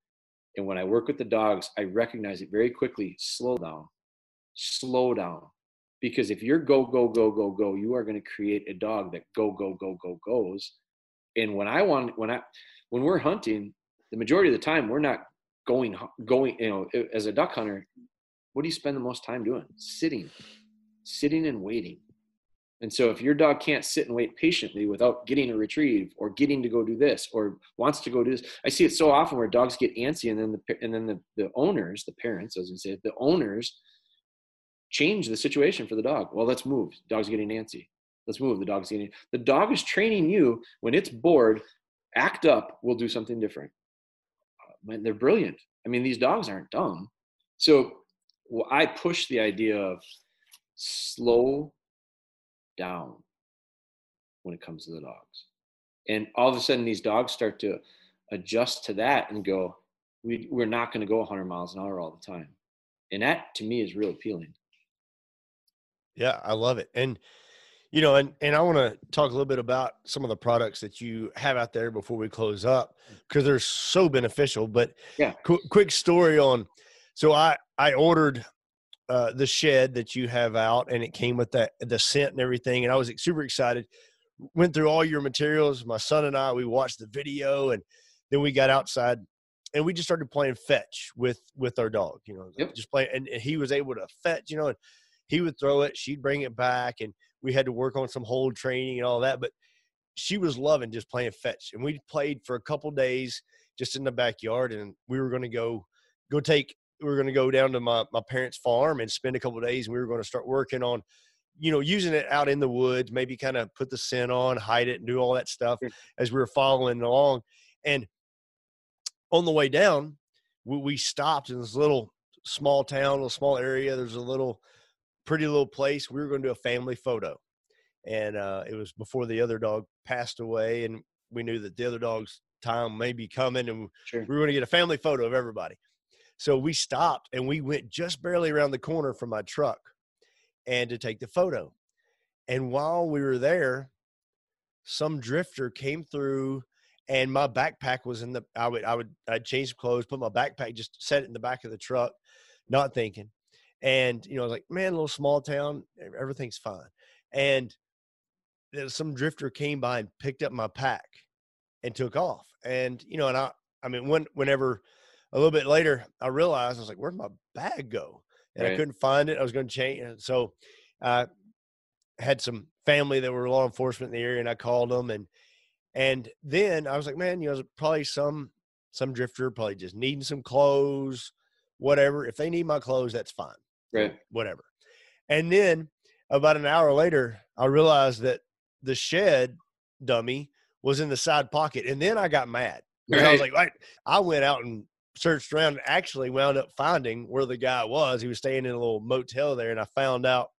And when I work with the dogs, I recognize it very quickly, slow down slow down because if you're go go go go go you are going to create a dog that go go go go goes. And when i want when i when we're hunting the majority of the time we're not going going you know as a duck hunter what do you spend the most time doing? Sitting sitting and waiting. And so if your dog can't sit and wait patiently without getting a retrieve or getting to go do this or wants to go do this, I see it so often where dogs get antsy and then the and then the, the owners, the parents, as we say, the owners change the situation for the dog. Well, let's move. Dog's getting antsy. Let's move. The dog's getting. The dog is training you when it's bored. Act up. We'll do something different. Uh, they're brilliant. I mean, these dogs aren't dumb. So well, I push the idea of slow down when it comes to the dogs. And all of a sudden, these dogs start to adjust to that and go, we, we're not going to go 100 miles an hour all the time. And that to me is real appealing. Yeah, I love it. And you know, and and I want to talk a little bit about some of the products that you have out there before we close up because they're so beneficial. But yeah, qu- quick story on. So I I ordered uh, the shed that you have out, and it came with that the scent and everything, and I was super excited. Went through all your materials. My son and I we watched the video, and then we got outside and we just started playing fetch with with our dog. You know, yep. just playing, and, and he was able to fetch. You know, and he would throw it, she'd bring it back, and we had to work on some hold training and all that. But she was loving just playing fetch, and we played for a couple days just in the backyard, and we were going to go go take. We were going to go down to my my parents' farm and spend a couple days, and we were going to start working on you know, using it out in the woods, maybe kind of put the scent on, hide it, and do all that stuff mm. as we were following along. And on the way down, we, we stopped in this little small town, a small area. There's a little pretty little place. We were going to do a family photo, and uh, it was before the other dog passed away, and we knew that the other dog's time may be coming, and sure. we were going to get a family photo of everybody. So we stopped and we went just barely around the corner from my truck, and to take the photo. And while we were there, some drifter came through and my backpack was in the I would I would I'd change clothes, put my backpack, just set it in the back of the truck, not thinking. And, you know, I was like, man, little small town, everything's fine. And some drifter came by and picked up my pack and took off. And you know, and I I mean when whenever a little bit later I realized I was like, where'd my bag go? And Right. I couldn't find it. I was going to change. So I had some family that were law enforcement in the area, and I called them and and then I was like, man, you know, probably some some drifter probably just needing some clothes, whatever. If they need my clothes, that's fine Right. whatever. And then about an hour later, I realized that the shed dummy was in the side pocket. And then I got mad. because I was like, right. I went out and searched around and actually wound up finding where the guy was. He was staying in a little motel there. And I found out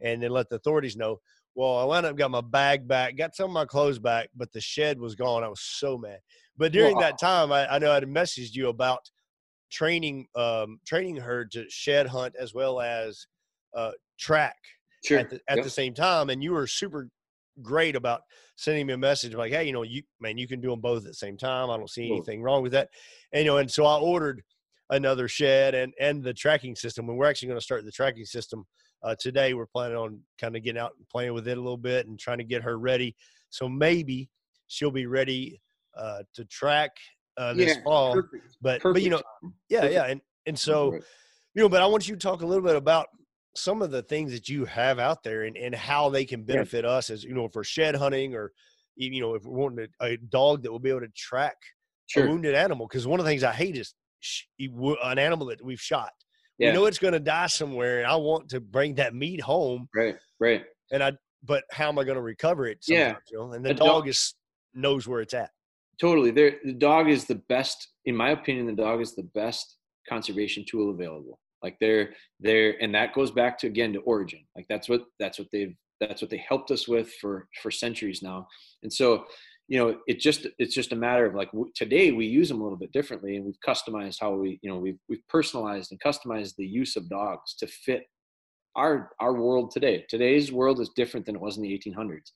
and then let the authorities know. Well, I wound up got my bag back, got some of my clothes back, but the shed was gone. I was so mad. But during that time, I, I know I'd messaged you about training um, training her to shed hunt as well as uh, track Sure. at the at Yep. the same time, and you were super great about sending me a message like, "Hey, you know, you man, you can do them both at the same time. I don't see anything wrong with that." And you know, and so I ordered another shed and and the tracking system, and we're actually going to start the tracking system uh, today. We're planning on kind of getting out and playing with it a little bit and trying to get her ready. So maybe she'll be ready uh, to track uh, this Yeah, fall. Perfect. But but you know, yeah, Perfect. yeah, and and so Right. you know, but I want you to talk a little bit about some of the things that you have out there and, and how they can benefit us as you know for shed hunting or you know if we're wanting a, a dog that will be able to track a wounded animal because one of the things I hate is sh- an animal that we've shot. Yeah. We know it's going to die somewhere, and I want to bring that meat home. Right. Right. And I, but how am I going to recover it? Yeah. You know, and the A dog, dog- is knows where it's at. Totally. There, the dog is the best, in my opinion. The dog is the best conservation tool available. Like they're they're, and that goes back to again to origin. Like that's what that's what they've that's what they helped us with for for centuries now. And so, you know, it just it's just a matter of like w- today we use them a little bit differently, and we've customized how we you know we've we've personalized and customized the use of dogs to fit our our world today. Today's world is different than it was in the 1800s.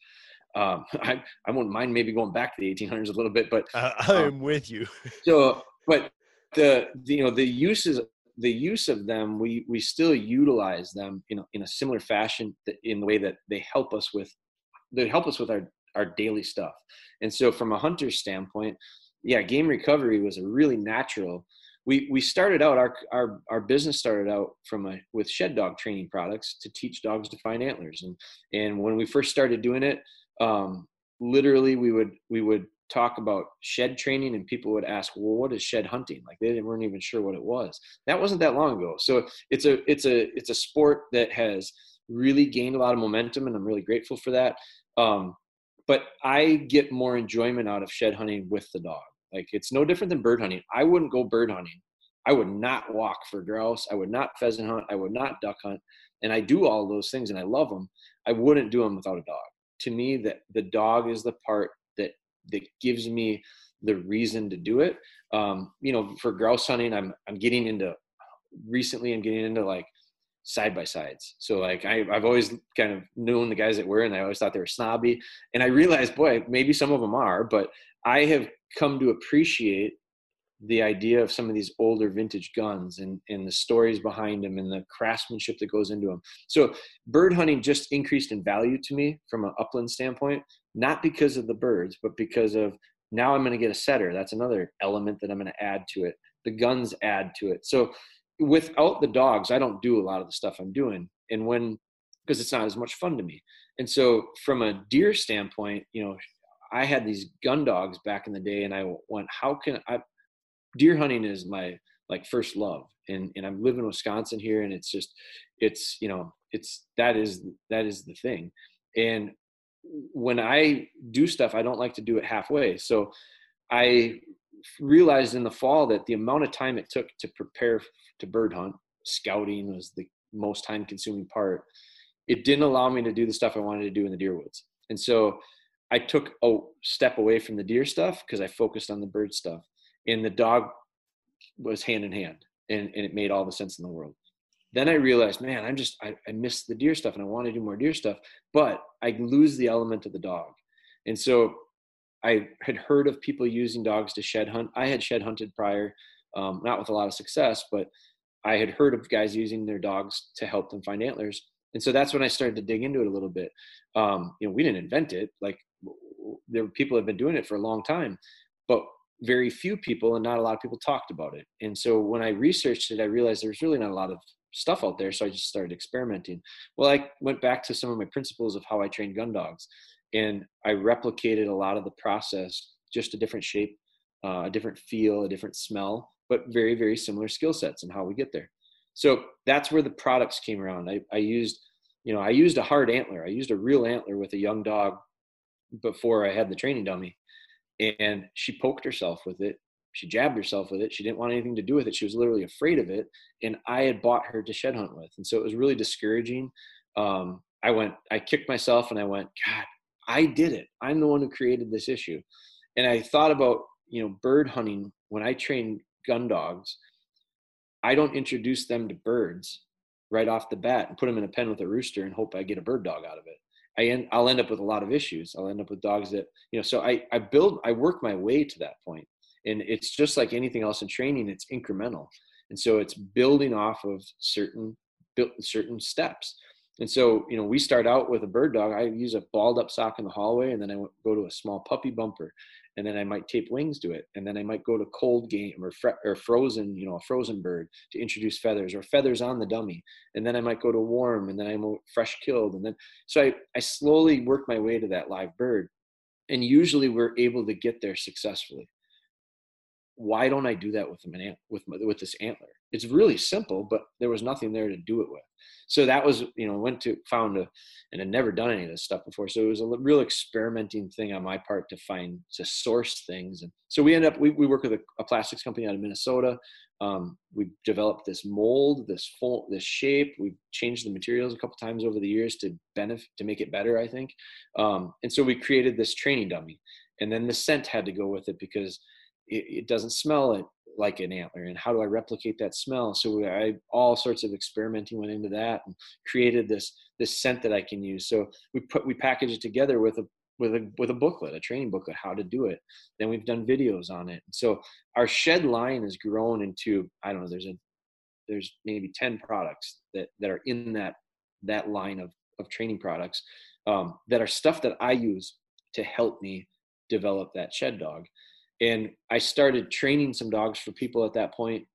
Um, I I wouldn't mind maybe going back to the 1800s a little bit, but I, I Um, am with you. so but the, the you know the uses the use of them we we still utilize them in a, in a similar fashion in the way that they help us with they help us with our our daily stuff. And so from a hunter's standpoint yeah game recovery was a really natural. We we started out our our our business started out from a with shed dog training products to teach dogs to find antlers. And and when we first started doing it um literally we would we would talk about shed training and people would ask well what is shed hunting? Like they weren't even sure what it was. That wasn't that long ago. So it's a it's a it's a sport that has really gained a lot of momentum and i'm really grateful for that. Um, but i get more enjoyment out of shed hunting with the dog. Like it's no different than bird hunting. I wouldn't go bird hunting. I would not walk for grouse. I would not pheasant hunt. I would not duck hunt. And i do all those things and i love them i wouldn't do them without a dog to me that the dog is the part that that gives me the reason to do it. Um, you know, for grouse hunting, I'm I'm getting into recently. I'm getting into like side by sides. So like I, I've always kind of known the guys that were, and I always thought they were snobby. And I realized, boy, maybe some of them are, but I have come to appreciate the idea of some of these older vintage guns and, and the stories behind them and the craftsmanship that goes into them. So bird hunting just increased in value to me from an upland standpoint, not because of the birds, but because of now I'm going to get a setter. That's another element that I'm going to add to it. The guns add to it. So without the dogs, I don't do a lot of the stuff I'm doing. And when, because it's not as much fun to me. And so from a deer standpoint, you know, I had these gun dogs back in the day and I went, how can I, deer hunting is my like first love. And and i'm living in wisconsin here and it's just it's you know it's that is that is the thing. And when i do stuff i don't like to do it halfway. So i realized in the fall that the amount of time it took to prepare to bird hunt scouting was the most time consuming part. It didn't allow me to do the stuff i wanted to do in the deer woods. And so i took a step away from the deer stuff because i focused on the bird stuff and the dog was hand in hand and, and it made all the sense in the world then i realized man i'm just I, I miss the deer stuff and i want to do more deer stuff but i lose the element of the dog and so i had heard of people using dogs to shed hunt i had shed hunted prior um, not with a lot of success but i had heard of guys using their dogs to help them find antlers And so that's when I started to dig into it a little bit. Um, you know, we didn't invent it. Like there were people have been doing it for a long time, but very few people and not a lot of people talked about it. And so when I researched it, I realized there's really not a lot of stuff out there. So I just started experimenting. Well, I went back to some of my principles of how I train gun dogs and I replicated a lot of the process, just a different shape, uh, a different feel, a different smell, but very, very similar skill sets and how we get there. So that's where the products came around. I, I used, you know, I used a hard antler. I used a real antler with a young dog before I had the training dummy. And she poked herself with it. She jabbed herself with it. She didn't want anything to do with it. She was literally afraid of it. And I had bought her to shed hunt with. And so it was really discouraging. Um, I went, I kicked myself and I went, God, I did it. I'm the one who created this issue. And I thought about, you know, bird hunting when I train gun dogs. I don't introduce them to birds right off the bat and put them in a pen with a rooster and hope I get a bird dog out of it. I end, I'll end up with a lot of issues. I'll end up with dogs that, you know, so I, I build, I work my way to that point. And it's just like anything else in training, it's incremental. And so it's building off of certain, certain steps. And so, you know, we start out with a bird dog. I use a balled up sock in the hallway and then I go to a small puppy bumper and then I might tape wings to it, and then I might go to cold game or or frozen, you know, a frozen bird to introduce feathers or feathers on the dummy, and then I might go to warm, and then I'm fresh killed, and then so I I slowly work my way to that live bird, and usually we're able to get there successfully. Why don't I do that with an ant with with this antler? It's really simple, but there was nothing there to do it with. So that was you know went to found a and had never done any of this stuff before. So it was a real experimenting thing on my part to find to source things. And so we end up we, we work with a, a plastics company out of minnesota. Um, we developed this mold this full this shape. We've changed the materials a couple times over the years to benefit to make it better i think. Um, and so we created this training dummy. And then the scent had to go with it because it, it doesn't smell it like an antler and how do i replicate that smell? So i all sorts of experimenting went into that and created this this scent that i can use. So we put we package it together with a with a with a booklet a training booklet how to do it. Then we've done videos on it. So our shed line has grown into i don't know there's a there's maybe 10 products that that are in that that line of of training products um, that are stuff that i use to help me develop that shed dog and I started training some dogs for people at that point,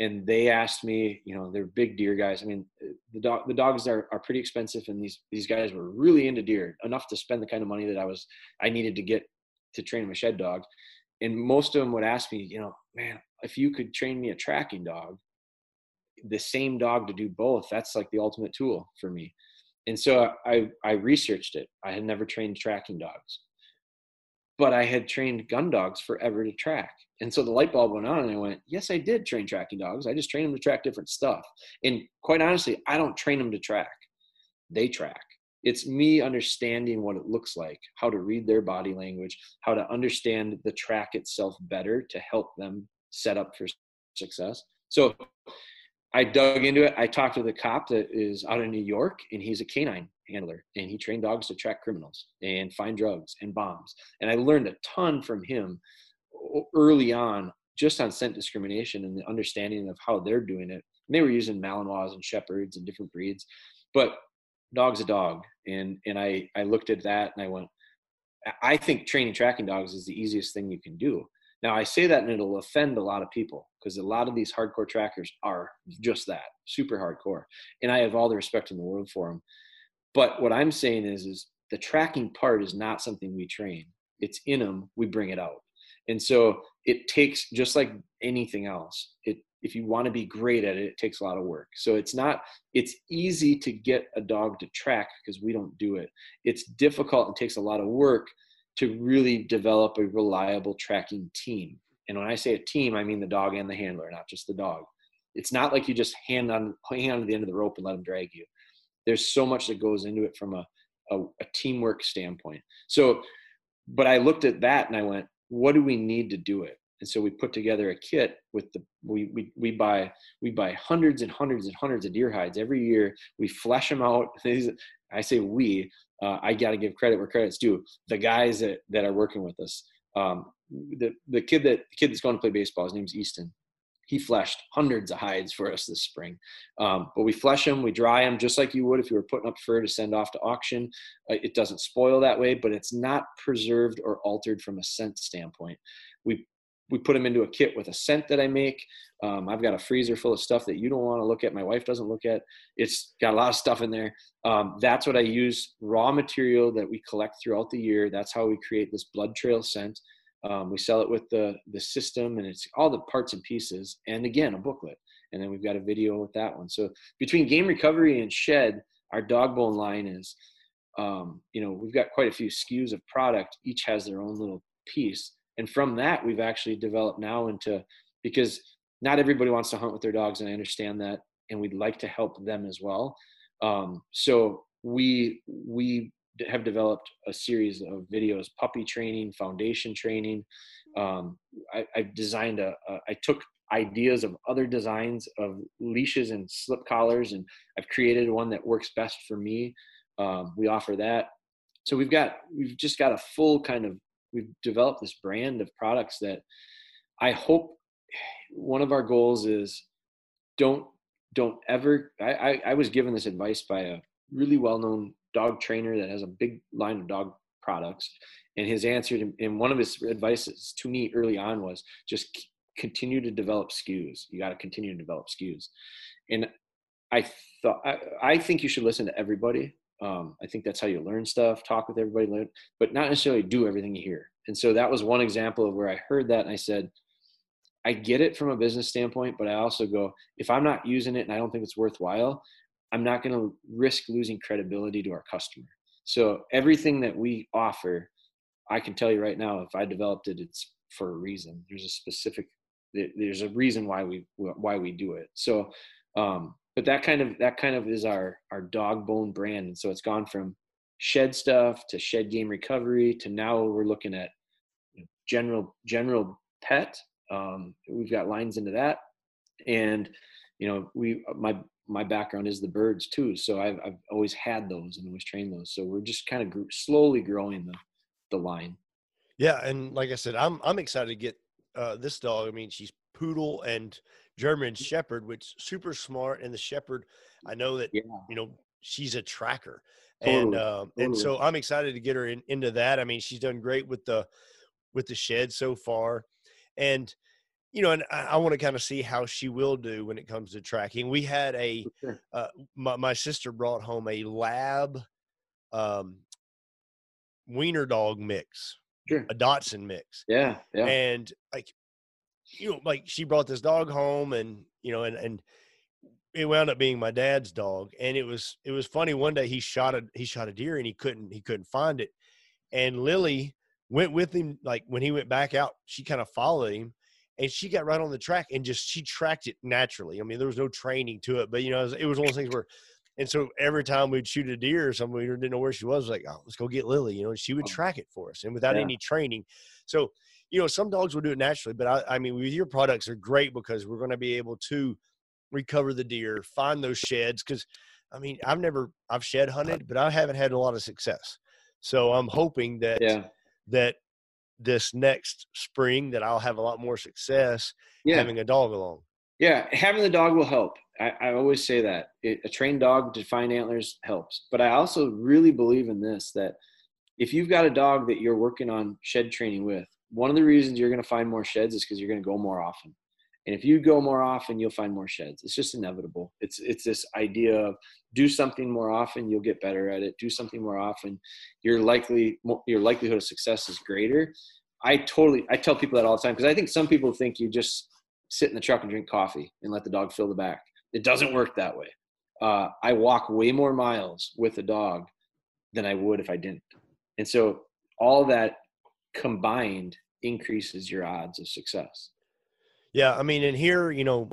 and they asked me, you know, they're big deer guys. I mean, the dog the dogs are, are pretty expensive, and these these guys were really into deer enough to spend the kind of money that I was I needed to get to train a shed dog. And most of them would ask me, you know, man, if you could train me a tracking dog, the same dog to do both, that's like the ultimate tool for me. And so I I researched it. I had never trained tracking dogs but I had trained gun dogs forever to track. And so the light bulb went on, and I went, Yes, I did train tracking dogs. I just train them to track different stuff. And quite honestly, I don't train them to track, they track. It's me understanding what it looks like, how to read their body language, how to understand the track itself better to help them set up for success. So I dug into it. I talked to the cop that is out in New York, and he's a canine handler, and he trained dogs to track criminals and find drugs and bombs. And I learned a ton from him early on, just on scent discrimination and the understanding of how they're doing it. And they were using Malinois and Shepherds and different breeds, but dog's a dog. And and I I looked at that and I went, I think training tracking dogs is the easiest thing you can do now, I say that and it'll offend a lot of people because a lot of these hardcore trackers are just that super hardcore. And I have all the respect in the world for them. But what I'm saying is, is the tracking part is not something we train. It's in them, we bring it out. And so it takes just like anything else. It if you want to be great at it, it takes a lot of work. So it's not it's easy to get a dog to track because we don't do it. It's difficult and takes a lot of work to really develop a reliable tracking team. And when I say a team, I mean the dog and the handler, not just the dog. It's not like you just hand on hang on to the end of the rope and let them drag you. There's so much that goes into it from a, a, a teamwork standpoint. So, but I looked at that and I went, what do we need to do it? And so we put together a kit with the we we we buy we buy hundreds and hundreds and hundreds of deer hides every year. We flesh them out. I say we uh, I got to give credit where credit's due. The guys that, that are working with us, um, the the kid that the kid that's going to play baseball, his name's Easton. he fleshed hundreds of hides for us this spring. Um, but we flesh them, we dry them just like you would if you were putting up fur to send off to auction. Uh, it doesn't spoil that way, but it's not preserved or altered from a scent standpoint. We we put them into a kit with a scent that I make. Um, I've got a freezer full of stuff that you don't want to look at. My wife doesn't look at. It's got a lot of stuff in there. Um, that's what I use raw material that we collect throughout the year. That's how we create this blood trail scent. Um, we sell it with the the system, and it's all the parts and pieces, and again a booklet, and then we've got a video with that one. So between game recovery and shed, our dog bone line is, um, you know, we've got quite a few SKUs of product. Each has their own little piece, and from that we've actually developed now into because not everybody wants to hunt with their dogs, and I understand that, and we'd like to help them as well. Um, so we we have developed a series of videos puppy training foundation training. Um, I, have designed a, a I took ideas of other designs of leashes and slip collars and i've created one that works best for me. Um, we offer that. So we've got we've just got a full kind of we've developed this brand of products that i hope one of our goals is don't don't ever I, I, I was given this advice by a really well-known dog trainer that has a big line of dog products. And his answer to, and one of his advices to me early on was just continue to develop SKUs. You got to continue to develop SKUs. And I thought, I, I think you should listen to everybody. Um, I think that's how you learn stuff, talk with everybody, learn, but not necessarily do everything you hear. And so that was one example of where I heard that and I said, I get it from a business standpoint, but I also go, if I'm not using it and I don't think it's worthwhile, I'm not going to risk losing credibility to our customer. So everything that we offer, I can tell you right now, if I developed it, it's for a reason. There's a specific, there's a reason why we why we do it. So, um, but that kind of that kind of is our our dog bone brand, and so it's gone from shed stuff to shed game recovery to now we're looking at general general pet. Um, we've got lines into that, and you know we my my background is the birds too. So I've, I've always had those and always trained those. So we're just kind of gr- slowly growing the, the line. Yeah. And like I said, I'm, I'm excited to get uh, this dog. I mean, she's poodle and German shepherd, which super smart. And the shepherd, I know that, yeah. you know, she's a tracker. Totally. And, um, totally. and so I'm excited to get her in, into that. I mean, she's done great with the, with the shed so far. And, you know, and I, I want to kind of see how she will do when it comes to tracking. We had a, sure. uh, my, my sister brought home a lab um, wiener dog mix, sure. a Dachshund mix. Yeah, yeah. And like, you know, like she brought this dog home, and you know, and and it wound up being my dad's dog, and it was it was funny. One day he shot a he shot a deer, and he couldn't he couldn't find it, and Lily went with him. Like when he went back out, she kind of followed him and she got right on the track and just she tracked it naturally. I mean, there was no training to it, but you know, it was, it was one of those things where, and so every time we'd shoot a deer or something, we didn't know where she was. Like, oh, let's go get Lily. You know, she would track it for us, and without yeah. any training. So, you know, some dogs will do it naturally, but I, I mean, with your products are great because we're going to be able to recover the deer, find those sheds. Because, I mean, I've never I've shed hunted, but I haven't had a lot of success. So I'm hoping that yeah. That this next spring that I'll have a lot more success yeah. having a dog along. Yeah, having the dog will help. I, I always say that it, a trained dog to find antlers helps. But I also really believe in this that if you've got a dog that you're working on shed training with, one of the reasons you're going to find more sheds is because you're going to go more often. And if you go more often, you'll find more sheds. It's just inevitable. It's it's this idea of do something more often, you'll get better at it. Do something more often, your likely your likelihood of success is greater. I totally I tell people that all the time because I think some people think you just sit in the truck and drink coffee and let the dog fill the back. It doesn't work that way. Uh, I walk way more miles with a dog than I would if I didn't. And so all that combined increases your odds of success. Yeah, I mean, and here, you know,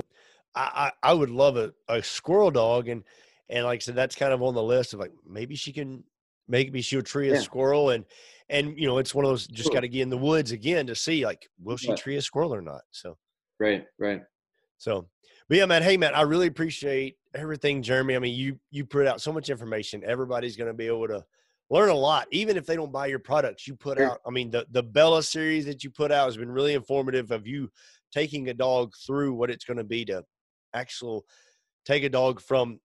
I I, I would love a, a squirrel dog, and and like I said, that's kind of on the list of like maybe she can maybe she'll tree a yeah. squirrel, and and you know, it's one of those just got to get in the woods again to see like will she tree a squirrel or not. So right, right. So, but yeah, man. Hey, man, I really appreciate everything, Jeremy. I mean, you you put out so much information. Everybody's going to be able to learn a lot, even if they don't buy your products. You put sure. out. I mean, the the Bella series that you put out has been really informative of you taking a dog through what it's going to be to actual take a dog from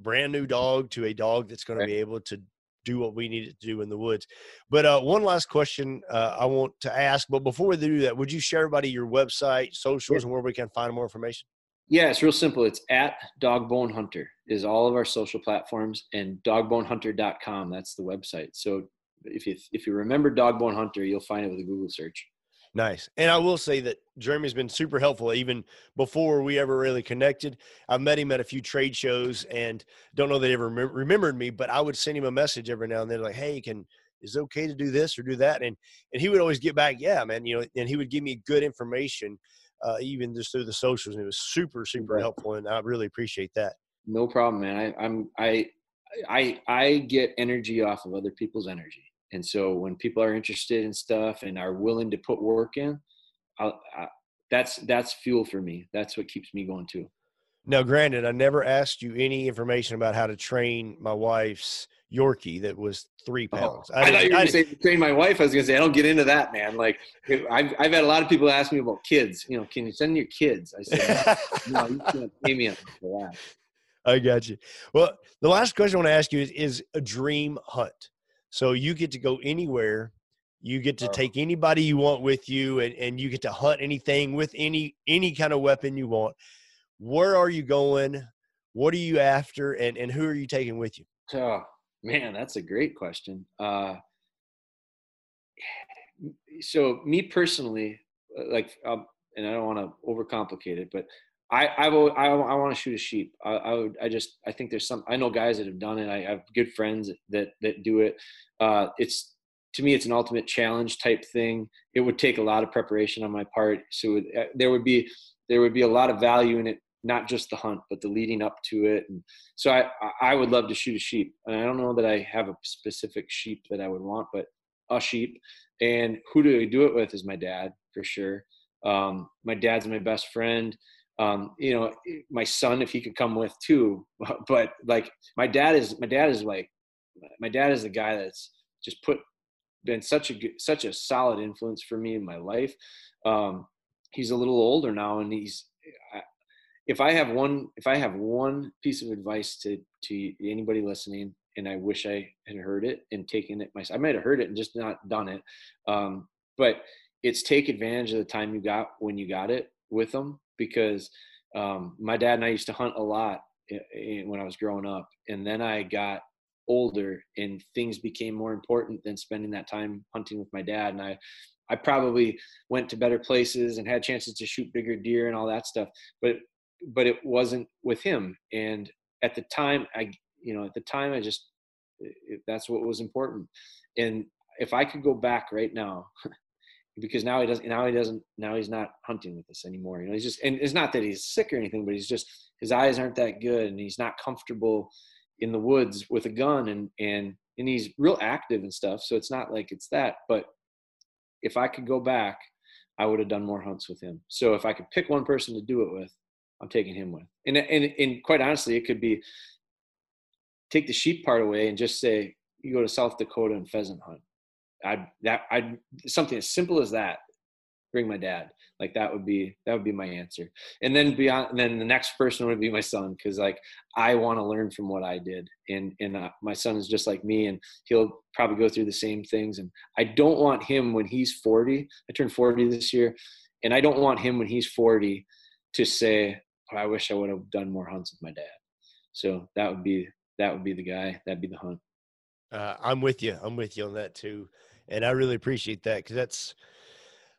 brand new dog to a dog that's going to be able to do what we need it to do in the woods. But uh, one last question uh, I want to ask, but before we do that, would you share everybody your website, socials, and where we can find more information? Yeah, it's real simple. It's at Dogbone Hunter is all of our social platforms and dogbonehunter.com. That's the website. So if you if you remember Dogbone Hunter, you'll find it with a Google search. Nice. And I will say that Jeremy's been super helpful even before we ever really connected. I met him at a few trade shows and don't know that he ever remem- remembered me, but I would send him a message every now and then like, hey, can is it okay to do this or do that? And and he would always get back, yeah, man, you know, and he would give me good information, uh, even just through the socials. And it was super, super helpful. And I really appreciate that. No problem, man. I, I'm I I I get energy off of other people's energy, and so when people are interested in stuff and are willing to put work in, I'll, I, that's that's fuel for me. That's what keeps me going too. Now, granted, I never asked you any information about how to train my wife's Yorkie that was three oh, pounds. Oh, I, thought you were going to say train my wife. I was going to say I don't get into that, man. Like I've I've had a lot of people ask me about kids. You know, can you send your kids? I said no, you can't pay me for that. I got you. Well, the last question I want to ask you is, is a dream hunt. So you get to go anywhere. You get to Oh. take anybody you want with you and, and you get to hunt anything with any any kind of weapon you want. Where are you going? What are you after? And, and who are you taking with you? Oh man, that's a great question. Uh, so me personally, uh, like, um, and I don't want to overcomplicate it, but I I've, I, I want to shoot a sheep. I, I would I just I think there's some I know guys that have done it. I have good friends that that do it. Uh, it's to me it's an ultimate challenge type thing. It would take a lot of preparation on my part. So it, uh, there would be there would be a lot of value in it, not just the hunt, but the leading up to it. And so I I would love to shoot a sheep. And I don't know that I have a specific sheep that I would want, but a sheep. And who do I do it with is my dad for sure. Um, my dad's my best friend. Um, you know, my son, if he could come with too, but like my dad is, my dad is like, my dad is the guy that's just put, been such a good, such a solid influence for me in my life. Um, he's a little older now and he's, I, if I have one, if I have one piece of advice to, to anybody listening, and I wish I had heard it and taken it myself, I might have heard it and just not done it. Um, but it's take advantage of the time you got when you got it with them because um, my dad and I used to hunt a lot when I was growing up, and then I got older and things became more important than spending that time hunting with my dad. And I, I probably went to better places and had chances to shoot bigger deer and all that stuff, but but it wasn't with him. And at the time, I you know at the time I just that's what was important. And if I could go back right now because now he doesn't now he doesn't now he's not hunting with us anymore you know he's just and it's not that he's sick or anything but he's just his eyes aren't that good and he's not comfortable in the woods with a gun and and and he's real active and stuff so it's not like it's that but if i could go back i would have done more hunts with him. So if i could pick one person to do it with i'm taking him with. And and, and quite honestly it could be take the sheep part away and just say you go to south dakota and pheasant hunt I'd that I'd something as simple as that. Bring my dad. Like that would be that would be my answer. And then beyond, and then the next person would be my son because like I want to learn from what I did, and and uh, my son is just like me, and he'll probably go through the same things. And I don't want him when he's forty. I turned forty this year, and I don't want him when he's forty to say, oh, "I wish I would have done more hunts with my dad." So that would be that would be the guy. That'd be the hunt. Uh, I'm with you. I'm with you on that too, and I really appreciate that because that's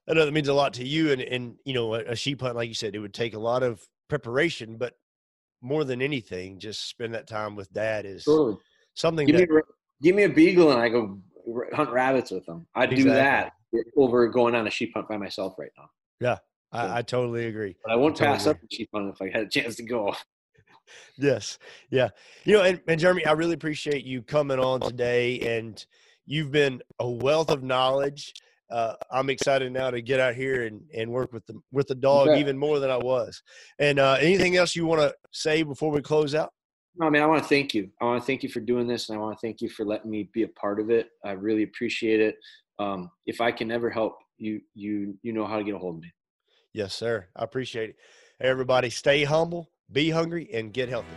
I know that means a lot to you. And and you know, a, a sheep hunt, like you said, it would take a lot of preparation, but more than anything, just spend that time with dad is Totally. something give me, a, give me a beagle and I go hunt rabbits with them. I'd do that over going on a sheep hunt by myself right now. I, I totally agree. But I won't Totally pass up a sheep hunt if I had a chance to go. Yes. Yeah. You know, and, and Jeremy, I really appreciate you coming on today and you've been a wealth of knowledge. Uh, I'm excited now to get out here and, and work with the with the dog even more than I was. And uh, anything else you want to say before we close out? No, man, I want to thank you. I want to thank you for doing this, and I want to thank you for letting me be a part of it. I really appreciate it. Um, if I can ever help you, you you know how to get a hold of me. Yes, sir. I appreciate it. Hey, everybody, stay humble, be hungry, and get healthy.